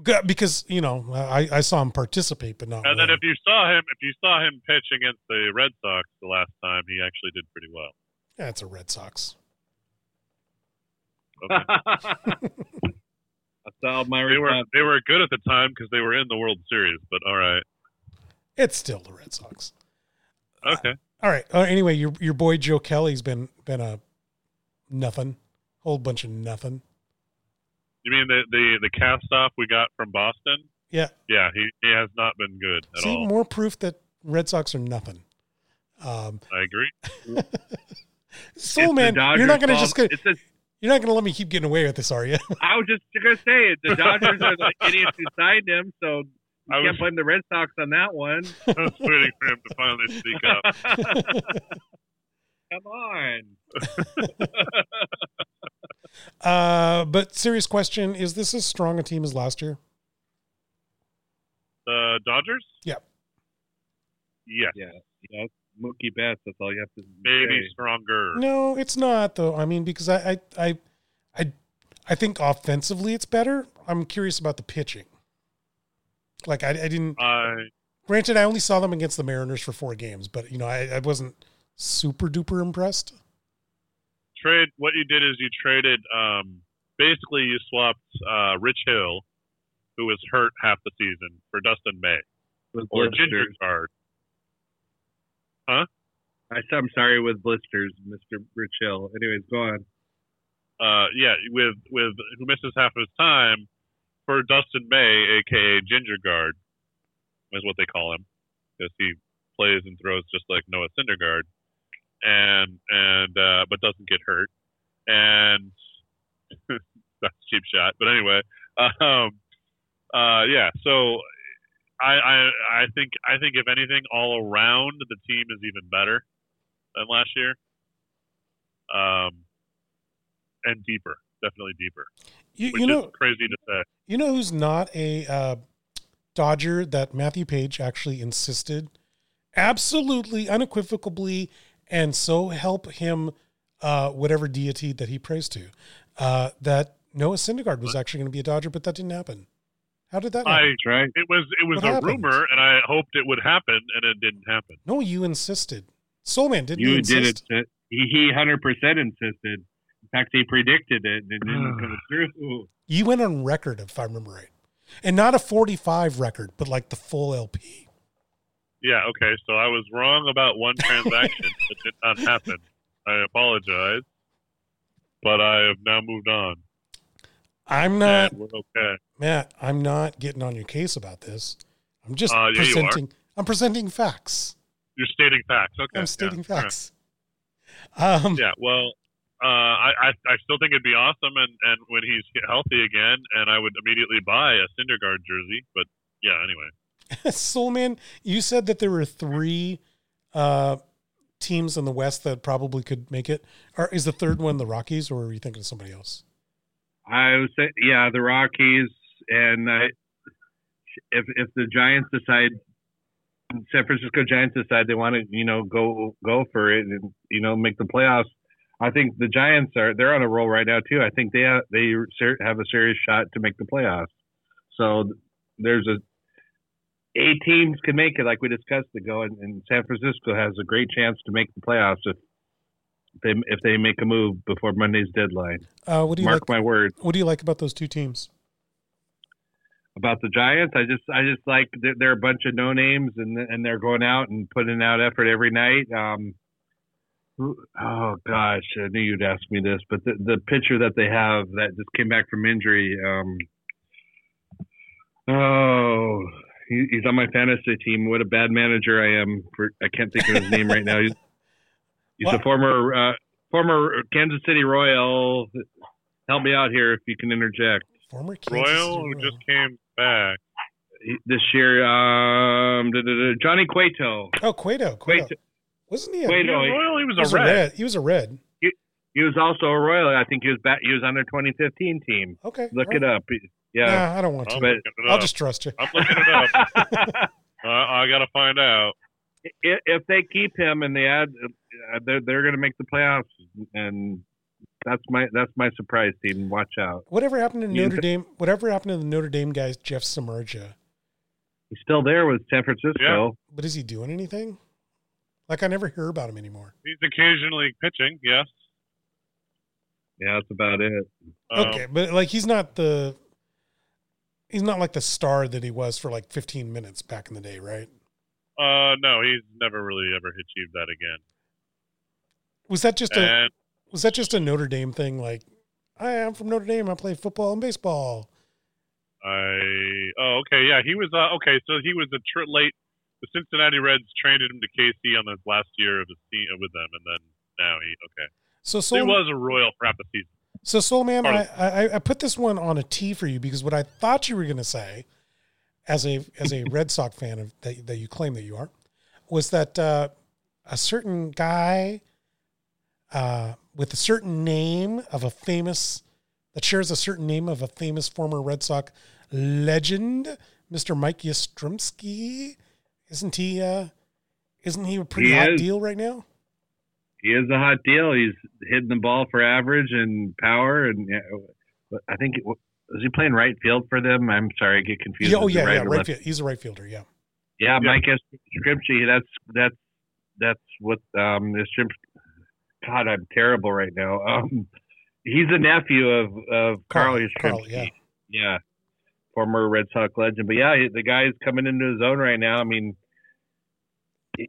got- because you know I, I saw him participate, but not. And then if you saw him, if you saw him pitch against the Red Sox the last time, he actually did pretty well. yeah, it's a Red Sox. Okay. That's all my they were they were good at the time because they were in the World Series. But all right, It's still the Red Sox. okay. All right. Uh, anyway, your your boy Joe Kelly's been been a nothing, whole bunch of nothing. You mean the the the cast off we got from Boston? Yeah. Yeah, he, he has not been good at See, all. more proof that Red Sox are nothing. Um, I agree. Soul It's man, you're not going to fault. just go, It's a, you're not going to let me keep getting away with this, are you? I was just gonna say it. The Dodgers are the idiots who signed him, so you I can't was- blame the Red Sox on that one. I was waiting for him to finally speak up. Come on. uh, but serious question: Is this as strong a team as last year? The Dodgers? Yep. Yes. Yeah, yeah. Mookie Betts. That's all you have to Maybe say. stronger. No, it's not though. I mean, because I, I, I, I, I think offensively it's better. I'm curious about the pitching. Like I, I didn't. I Granted, I only saw them against the Mariners for four games, but you know, I, I wasn't super duper impressed. trade. What you did is you traded. Um, basically, you swapped uh, Rich Hill, who was hurt half the season, for Dustin May or Ginger Ginger Guard. I, I'm sorry with blisters, Mr. Rich Hill. Anyways, go on. Uh, yeah, with with who misses half of his time for Dustin May, aka Ginger Guard, is what they call him, because he plays and throws just like Noah Syndergaard, and and uh, but doesn't get hurt, and that's a cheap shot. But anyway, um, uh, yeah. So I, I I think I think if anything, all around the team is even better than last year. Um, and deeper, definitely deeper, You, you know, crazy to say. you know who's not a uh, Dodger that Matthew Paige actually insisted, absolutely, unequivocally, and so help him, uh, whatever deity that he prays to, uh, that Noah Syndergaard was actually going to be a Dodger, but that didn't happen. How did that happen? I That's right. it was it was What a happened? rumor, and I hoped it would happen, and it didn't happen. no, you insisted. Soulman, didn't you You insist? did it. He he hundred percent insisted. In fact, he predicted it and it didn't come through. You went on record, if I remember right, and not a forty-five record, but like the full LP. Yeah, okay, so I was wrong about one transaction that did not happen. I apologize, but I have now moved on. I'm not, and we're okay. Matt. I'm not getting on your case about this. I'm just Uh, yeah, presenting. I'm presenting facts. You're stating facts. Okay, I'm stating yeah, all right. facts. Um, Yeah, well, uh, I, I I still think it'd be awesome, and and when he's healthy again, and I would immediately buy a Syndergaard jersey. But yeah, anyway, Soulman, you said that there were three uh, teams in the West that probably could make it. Or is the third one the Rockies, or are you thinking of somebody else? I would say, yeah, the Rockies, and I, if if the Giants decide, San Francisco Giants decide they want to, you know, go go for it and you know make the playoffs. I think the Giants are they're on a roll right now too. I think they have, they have a serious shot to make the playoffs. So there's a eight teams can make it, like we discussed ago, and, and San Francisco has a great chance to make the playoffs if they if they make a move before Monday's deadline. Uh, what do you Mark like? my words. What do you like about those two teams? About the Giants. I just I just like they're, they're a bunch of no names and and they're going out and putting out effort every night. Um, oh gosh, I knew you'd ask me this, but the the pitcher that they have that just came back from injury. Um, oh, he, he's on my fantasy team. What a bad manager I am. For I can't think of his name right now. He's he's a former uh, former Kansas City Royal. Help me out here if you can interject. Former Kansas Royal City who Royal. just came back. This year, um, da, da, da, Johnny Cueto. Oh, Cueto. Cueto. Cueto. Wasn't he? A, Cueto. He- Royal, he was he was a red. He was a red. He was also a Royal. I think he was back. He was on their 2015 team. Okay. Look all it up. Yeah. Nah, I don't want to. But- I'll just trust you. I'm looking it up. uh, I gotta find out. if, if they keep him and they add, uh, they're they're going to make the playoffs, and that's my that's my surprise team. Watch out. Whatever happened to Notre Dame? Whatever happened to the Notre Dame guys, Jeff Samardzija? He's still there with San Francisco. Yeah. But is he doing anything? Like I never hear about him anymore. He's occasionally pitching. Yes. Yeah, that's about it. Um, okay, but like he's not the he's not like the star that he was for like 15 minutes back in the day, right? Uh, no, he's never really ever achieved that again. Was that just a And was that just a Notre Dame thing? Like, I am from Notre Dame. I play football and baseball. I oh okay yeah he was uh, okay so he was a tr- late the Cincinnati Reds traded him to KC on his last year of his team with them and then now he okay So so he was a Royal for half the season. so Soul Man, I, I I put this one on a T for you because what I thought you were going to say, as a as a Red Sox fan of that that you claim that you are, was that uh, a certain guy uh, with a certain name of a famous that shares a certain name of a famous former Red Sox legend, Mr. Mike Yastrzemski, isn't he? Uh, Isn't he a pretty He hot is. deal right now? He is a hot deal. He's hitting the ball for average and power, and yeah, I think is he playing right field for them? I'm sorry, I get confused. Yeah, oh Is it yeah, yeah, right field. He's a right fielder. Yeah. Yeah, Yeah. Mike Scripshy. That's that's that's what um this Shrimp. God, I'm terrible right now. Um, he's a nephew of of Carl Carl, Carl, Yastrzemski. yeah. yeah, former Red Sox legend. But yeah, he- the guy's coming into his own right now. I mean,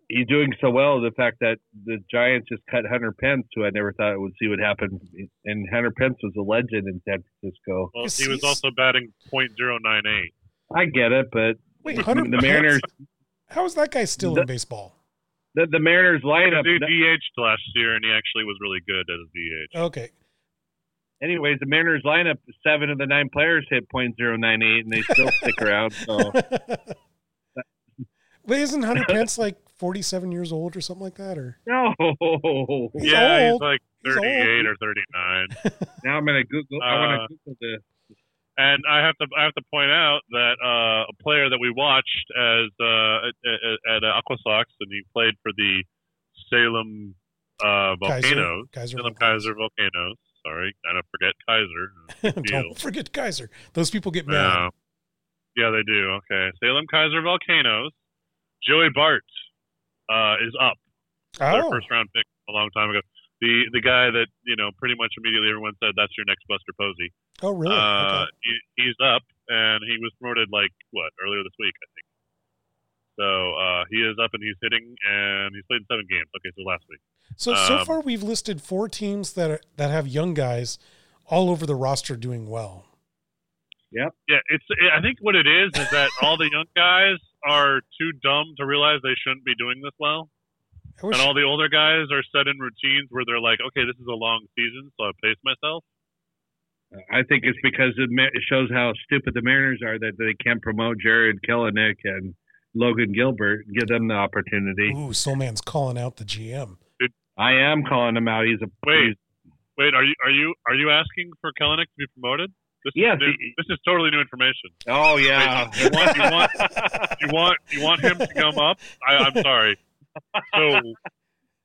he's doing so well. The fact that the Giants just cut Hunter Pence, who I never thought it would see would happen, and Hunter Pence was a legend in San Francisco. Well, he was also batting .098. I get it, but Wait, the Hunter Pence? Mariners, How is that guy still The- in baseball? The, the Mariners lineup. He DH'd last year, and he actually was really good as a DH. Okay. anyways, the Mariners lineup, seven of the nine players hit .098, and they still stick around. So Wait, isn't Hunter Pence like 47 years old or something like that? Or no. He's yeah, old. he's like 38 old. or 39. now I'm gonna Google. I Uh, want to Google this. And I have to I have to point out that uh, a player that we watched as uh, at, at, at Aqua Sox, and he played for the Salem uh, Keizer, Volcanoes, Keizer Salem Keizer Volcanoes. Sorry, I don't forget Keizer. Don't forget Keizer. Those people get mad. Yeah, they do. Okay, Salem Keizer Volcanoes. Joey Bart uh, is up. Oh. Their first round pick a long time ago. The the guy that you know pretty much immediately everyone said that's your next Buster Posey. Oh, really? Uh, okay. he, he's up, and he was promoted like what earlier this week, I think. So uh, he is up and he's hitting, and he's played seven games. Okay, so last week. So so um, far we've listed four teams that are, that have young guys all over the roster doing well. Yeah, yeah. it's. I think what it is is that all the young guys are too dumb to realize they shouldn't be doing this well, and all the older guys are set in routines where they're like, okay, this is a long season, so I pace myself. I think it's because it, shows how stupid the Mariners are that they can't promote Jarred Kelenic and Logan Gilbert, and give them the opportunity. ooh, Soulman's calling out the GM. I am calling him out. He's a Wait, wait, are you are you are you asking for Kelenic to be promoted? This Yes, is new, he- this is totally new information. Oh yeah. You want you want you want you want him to come up? I, I'm sorry. So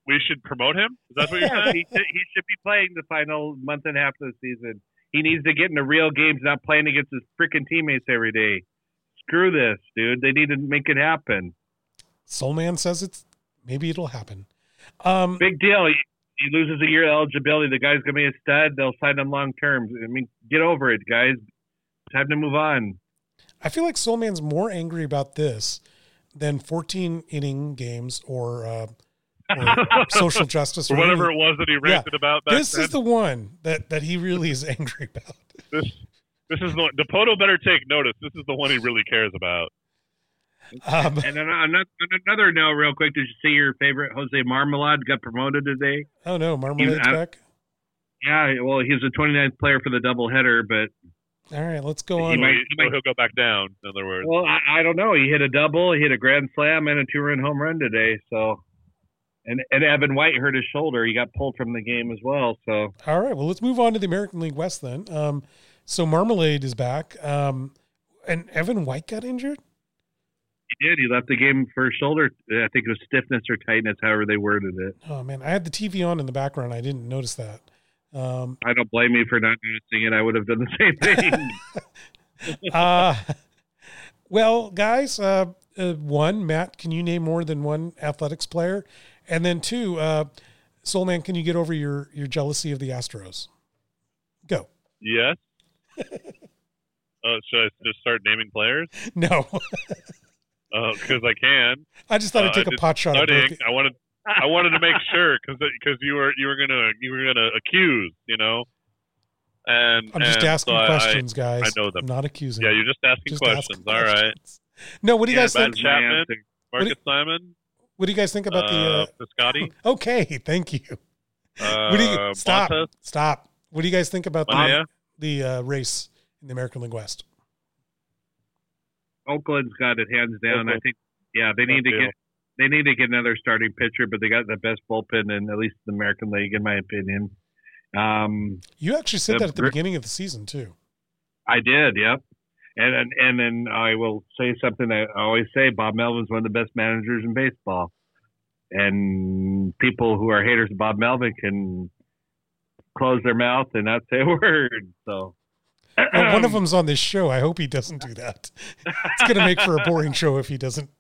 we should promote him? Is that what you're Yeah, saying? he, should- he should be playing the final month and a half of the season. He needs to get into real games, not playing against his freaking teammates every day. Screw this, dude. They need to make it happen. Soul Man says it's maybe it'll happen. Um, Big deal. He, he loses a year of eligibility. The guy's gonna be a stud. They'll sign him long term. I mean, get over it, guys. Time to move on. I feel like Soul Man's more angry about this than 14 inning games or, uh, or social justice Or whatever any- it was that he ranted about back This then. is the one that that he really is angry about. this this is the Dipoto better take notice. This is the one he really cares about. Um, And then another, on another note, real quick, did you see your favorite Jose Marmalade got promoted today? oh no, Marmalade's I- back. Yeah, well, he's a 29th player for the doubleheader, but All right, let's go He on. So, might- he, so he'll go back down. In other words, well, I, I don't know. He hit a double, he hit a grand slam, and a two-run home run today. So, and and Evan White hurt his shoulder. He got pulled from the game as well. So, All right, well let's move on to the American League West then. Um, so Marmalade is back. Um, and Evan White got injured. he did. He left the game for his shoulder. I think it was stiffness or tightness, however they worded it. Oh man, I had the TV on in the background. I didn't notice that. Um, I don't blame you for not noticing it. I would have done the same thing. uh, well, guys, uh, uh, one, Matt, can you name more than one athletics player? And then two, uh, Soul Man, can you get over your your jealousy of the Astros? Go. yes. Oh, should I just start naming players? No, Because I can. I just thought Uh, I'd take I a did pot shot. At Studying. I wanted. I wanted to make sure because because you were you were gonna you were gonna accuse you know, and I'm just and asking so I- questions, guys. I know them. I'm not accusing. yeah, you're just asking Just questions. asking All right. questions. No, what do you Yeah, guys but think? Chapman, my answer- Marcus Semien, What do you guys think about the? uh, Uh, Piscotti, okay, thank you. uh, What do you stop? Montas, Stop. What do you guys think about the the uh, race in the American League West? Oakland's got it hands down. I think, yeah, they need to Good get they need to get another starting pitcher, but they got the best bullpen in at least the American League, in my opinion. Um, You actually said The that at the beginning of the season too. I did, yep. And and and then I will say something I always say: Bob Melvin's one of the best managers in baseball. and people who are haters of Bob Melvin can close their mouth and not say a word. So Well, one of them's on this show. I hope he doesn't do that. It's going to make for a boring show if he doesn't.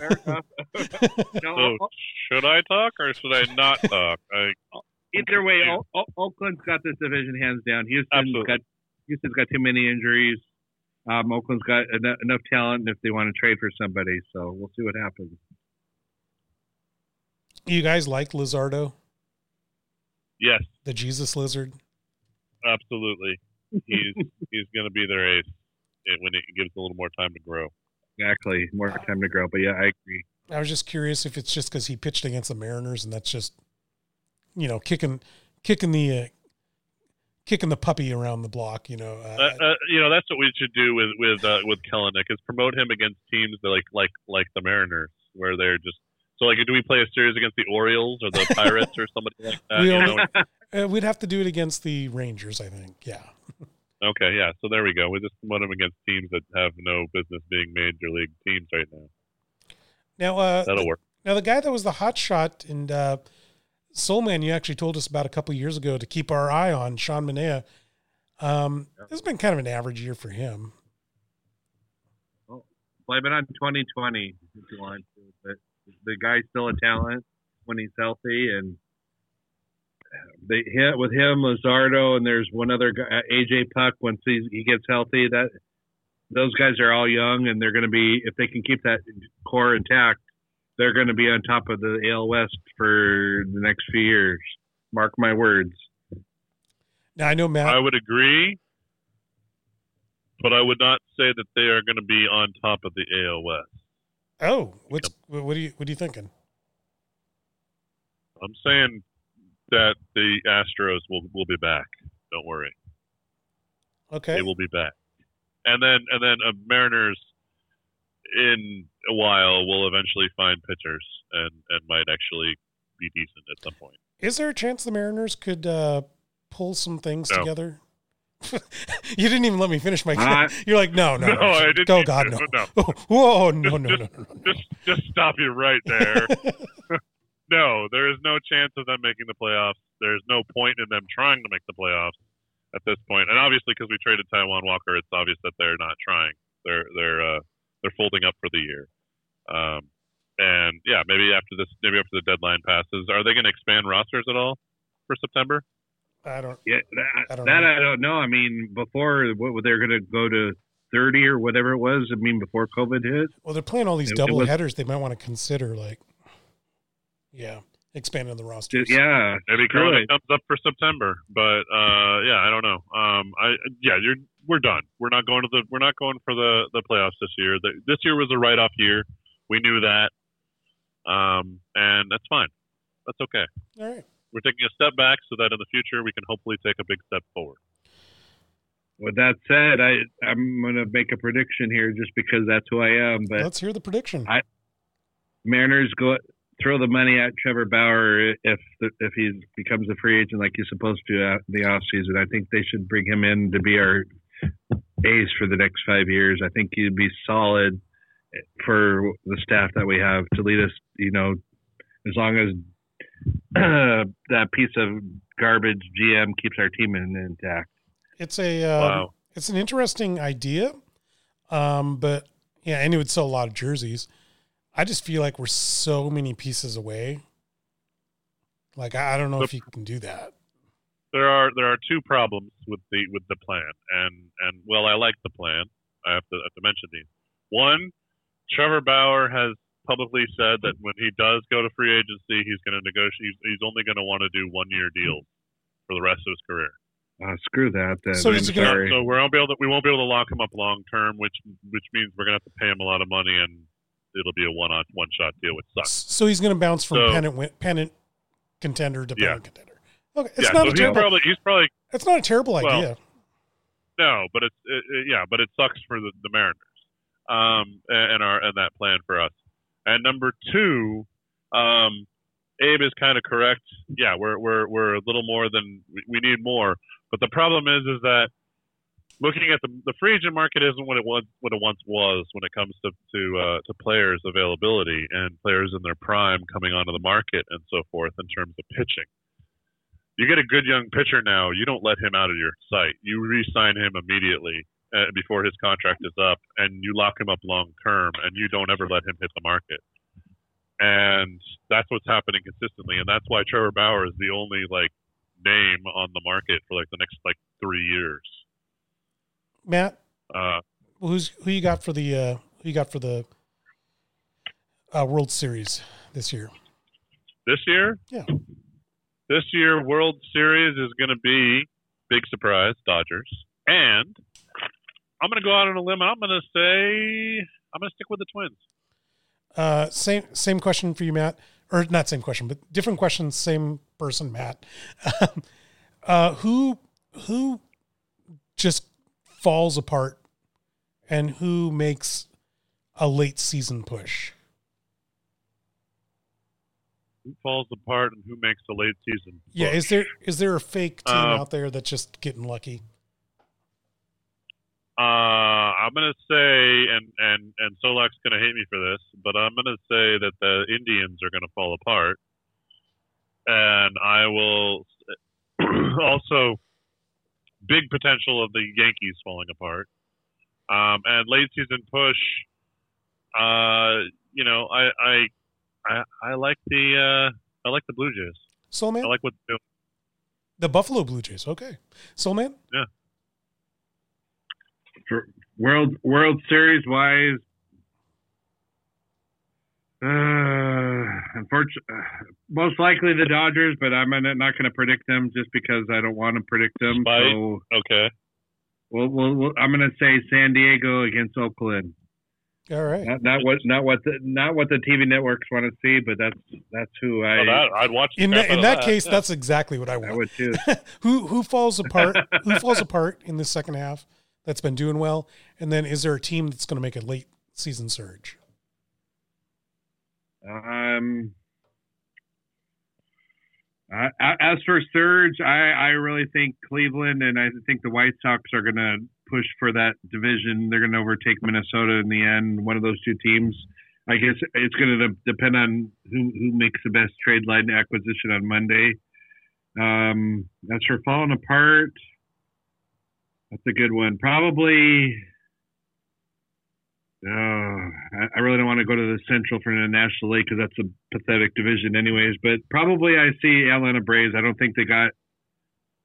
Uh, no, So should I talk or should I not talk? I, either way, o- O- Oakland's got this division hands down. Houston's Absolutely. got Houston's got too many injuries. Um, Oakland's got enough, enough talent if they want to trade for somebody. So we'll see what happens. You guys like Luzardo, yes, the Jesus lizard? absolutely. He's he's going to be their ace when it gives a little more time to grow. Exactly, more time to grow. But yeah, I agree. I was just curious if it's just because he pitched against the Mariners and that's just, you know, kicking, kicking the, uh, kicking the puppy around the block. You know, uh, Uh, you know that's what we should do with with uh, with Kelenic is promote him against teams that like like like the Mariners where they're just so like do we play a series against the Orioles or the Pirates or somebody like that? We You only- know? uh, we'd have to do it against the Rangers, I think. Yeah. Okay, yeah. So there we go. We just promote him against teams that have no business being major league teams right now. Now, uh, That'll work. now the guy that was the hot shot and uh, Soul Man, you actually told us about a couple years ago to keep our eye on Sean Manaea. Um, This has been kind of an average year for him. Well, blame it on 2020 if you want to. But the guy's still a talent when he's healthy, and they hit with him, Luzardo, and there's one other guy, uh, AJ Puk. Once he he gets healthy, that those guys are all young, and they're going to be if they can keep that core intact, they're going to be on top of the AL West for the next few years. Mark my words. Now I know Matt. I would agree, but I would not say that they are going to be on top of the AL West. oh, what's what are you what are you thinking? I'm saying that the Astros will will be back. Don't worry, Okay. they will be back. And then and then uh, Mariners in a while will eventually find pitchers and and might actually be decent at some point. Is there a chance the Mariners could uh, pull some things No. together? you didn't even let me finish my. Uh, You're like, no, no, No, no, I didn't Oh God, to, no. no. Oh, whoa, no, no, no, no, no. Just just stop you right there. no, there is no chance of them making the playoffs. There's no point in them trying to make the playoffs at this point. And obviously, because we traded Taijuan Walker, it's obvious that they're not trying. They're they're uh, they're folding up for the year. Um, and yeah, maybe after this, maybe after the deadline passes, are they going to expand rosters at all for September? I don't. Yeah, I that, don't that know. I don't know. I mean, before what they're going to go to 30 or whatever it was. I mean, before COVID hit. Well, they're playing all these It- it double was- headers. They might want to consider like, yeah, expanding the roster. Yeah, Maybe screw Corona it. comes up for September, but uh, yeah, I don't know. Um, I yeah, you're we're done. We're not going to the we're not going for the the playoffs this year. The, this year was a write off year. We knew that, um, and that's fine. That's okay. All right. We're taking a step back so that in the future we can hopefully take a big step forward. With that said, I I'm going to make a prediction here just because that's who I am. But Let's hear the prediction. I- Mariners go throw the money at Trevor Bauer if the, if he becomes a free agent like he's supposed to uh, in the off season. I think they should bring him in to be our ace for the next five years. I think he'd be solid for the staff that we have to lead us. You know, as long as that piece of garbage GM keeps our team in, intact. It's a um, Wow. it's an interesting idea, um, but yeah, and it would sell a lot of jerseys. I just feel like we're so many pieces away. Like I, I don't know if you can do that. There are there are two problems with the with the plan, and and well, I like the plan. I have to have to mention these. One, Trevor Bauer has publicly said that when he does go to free agency, he's going to negotiate. He's, he's only going to want to do one year deals for the rest of his career. Uh, screw that. Then. So I'm is he gonna- So we won't be able to we won't be able to lock him up long term, which which means we're going to have to pay him a lot of money, and it'll be a one on one shot deal, which sucks. So he's going to bounce from So- pennant pennant contender to Yeah. pennant contender. Okay, it's yeah, not so a he's terrible. probably he's probably it's not a terrible well, idea. No, but it's it, it- yeah, but it sucks for the, the Mariners, um, and and our and that plan for us. And number two, um, Abe is kind of correct. Yeah, we're we're we're a little more than we, we need more. But the problem is is that looking at the the free agent market isn't what it was what it once was when it comes to to uh, to players availability and players in their prime coming onto the market and so forth in terms of pitching. You get a good young pitcher now, you don't let him out of your sight. You re-sign him immediately uh, before his contract is up, and you lock him up long term, and you don't ever let him hit the market. And that's what's happening consistently, and that's why Trevor Bauer is the only like name on the market for like the next like three years. Matt, Uh, who's who you got for the uh, who you got for the uh, World Series this year? this year, Yeah. This year World Series is going to be big surprise Dodgers, and I'm going to go out on a limb. I'm going to say I'm going to stick with the Twins. Uh, same same question for you, Matt, or not same question, but different question. Same person, Matt. uh, who who just falls apart, and who makes a late season push? Who falls apart and who makes the late season? Yeah, is there is there a fake team Uh, out there that's just getting lucky? Uh, I'm gonna say, and and and Solack's gonna hate me for this, but I'm gonna say that the Indians are gonna fall apart, and I will also big potential of the Yankees falling apart, um, and late season push. Uh, you know, I I I, I like the uh, I like the Blue Jays. Soul Man, I like what they're doing. the Buffalo Blue Jays. Okay, Soul Man. Yeah. For World World Series wise, uh, unfortunately, most likely the Dodgers, but I'm not going to predict them just because I don't want to predict them. Spite. So Okay. we'll, we'll, we'll, I'm going to say San Diego against Oakland. All right. Not, not what not what the not what the TV networks want to see, but that's that's who I Oh, that, I'd watch. the In that, in out that case, yeah. that's exactly what I I would too. who who falls apart? who falls apart in the second half? That's been doing well, and then is there a team that's going to make a late season surge? Um, uh, as for Surge, I, I really think Cleveland and I think the White Sox are going to push for that division. They're going to overtake Minnesota in the end. One of those two teams. I guess it's going to depend on who who makes the best trade line acquisition on Monday. Um, as for falling apart, that's a good one. Probably. Oh, I, I really don't want to go to the Central for the National League because that's a pathetic division, anyways. But probably I see Atlanta Braves. I don't think they got.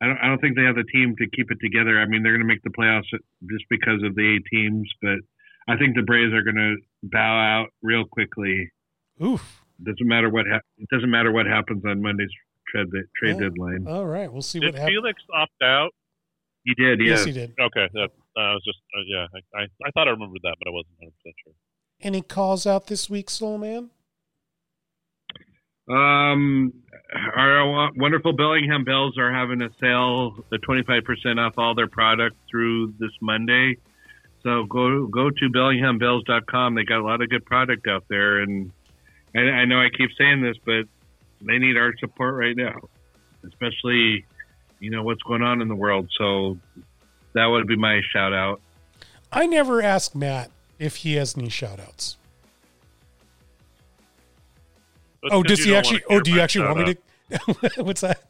I don't. I don't think they have the team to keep it together. I mean, they're going to make the playoffs just because of the eight teams, but I think the Braves are going to bow out real quickly. Oof. Doesn't matter what hap- it doesn't matter what happens on Monday's trade trade Yeah. deadline. All right, we'll see Did what happens. Felix opt out? He did, yeah. Yes, he did. Okay, that uh, I was just uh, yeah. I, I I thought I remembered that, but I wasn't 100 percent sure. Any calls out this week, Soul Man? Um, our wonderful Bellingham Bells are having a sale, the 25% off all their product through this Monday. So go go to bellinghambells.com. They got a lot of good product out there, and I, I know I keep saying this, but they need our support right now, especially you know what's going on in the world. So that would be my shout out. I never asked Matt if he has any shout outs. Oh, does he actually? Oh, do you actually want me to? What's that?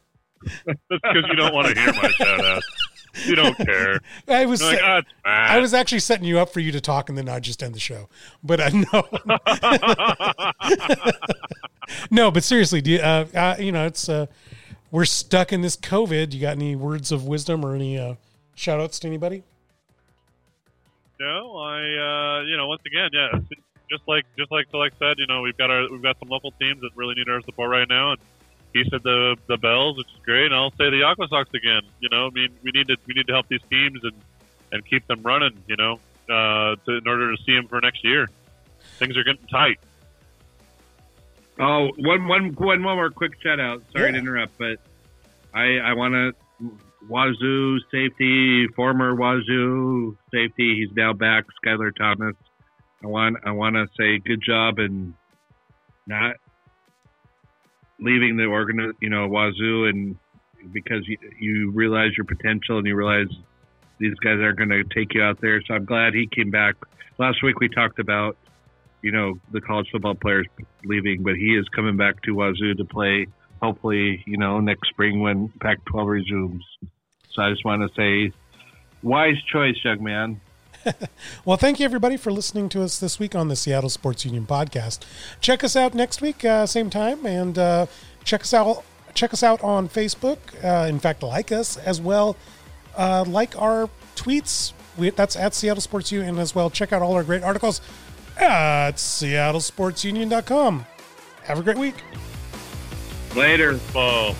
That's because you don't want to hear my shout out. You don't care. I was like, Matt." I was actually setting you up for you to talk, and then I'd just end the show. But I know, no. But seriously, do you, uh, uh, you know, it's uh, we're stuck in this COVID. You got any words of wisdom or any uh, shout outs to anybody? No, I uh, you know once again, yeah, just like just like Solack said, you know we've got our we've got some local teams that really need our support right now, and he said the the Bells, which is great, and I'll say the Aqua Sox again. You know, I mean we need to we need to help these teams and and keep them running. You know, uh, to, in order to see them for next year. Things are getting tight. Oh, one, one, one more quick shout out. Sorry to interrupt, but I, I want to Wazzu safety, former Wazzu safety. He's now back, Skyler Thomas. I want, I want to say good job and not leaving the organ, you know, Wazzu, and because you, you realize your potential and you realize these guys aren't going to take you out there. So I'm glad he came back. Last week we talked about, you know, the college football players leaving, but he is coming back to Wazzu to play. Hopefully, you know, next spring when Pac-12 resumes. So I just want to say, wise choice, young man. well, thank you everybody for listening to us this week on the Seattle Sports Union podcast. Check us out next week, uh, same time, and uh, check us out. Check us out on Facebook. Uh, in fact, like us as well. Uh, like our tweets. We, that's at Seattle Sports Union as well. Check out all our great articles at seattlesportsunion.com. Have a great week. Later. Ball.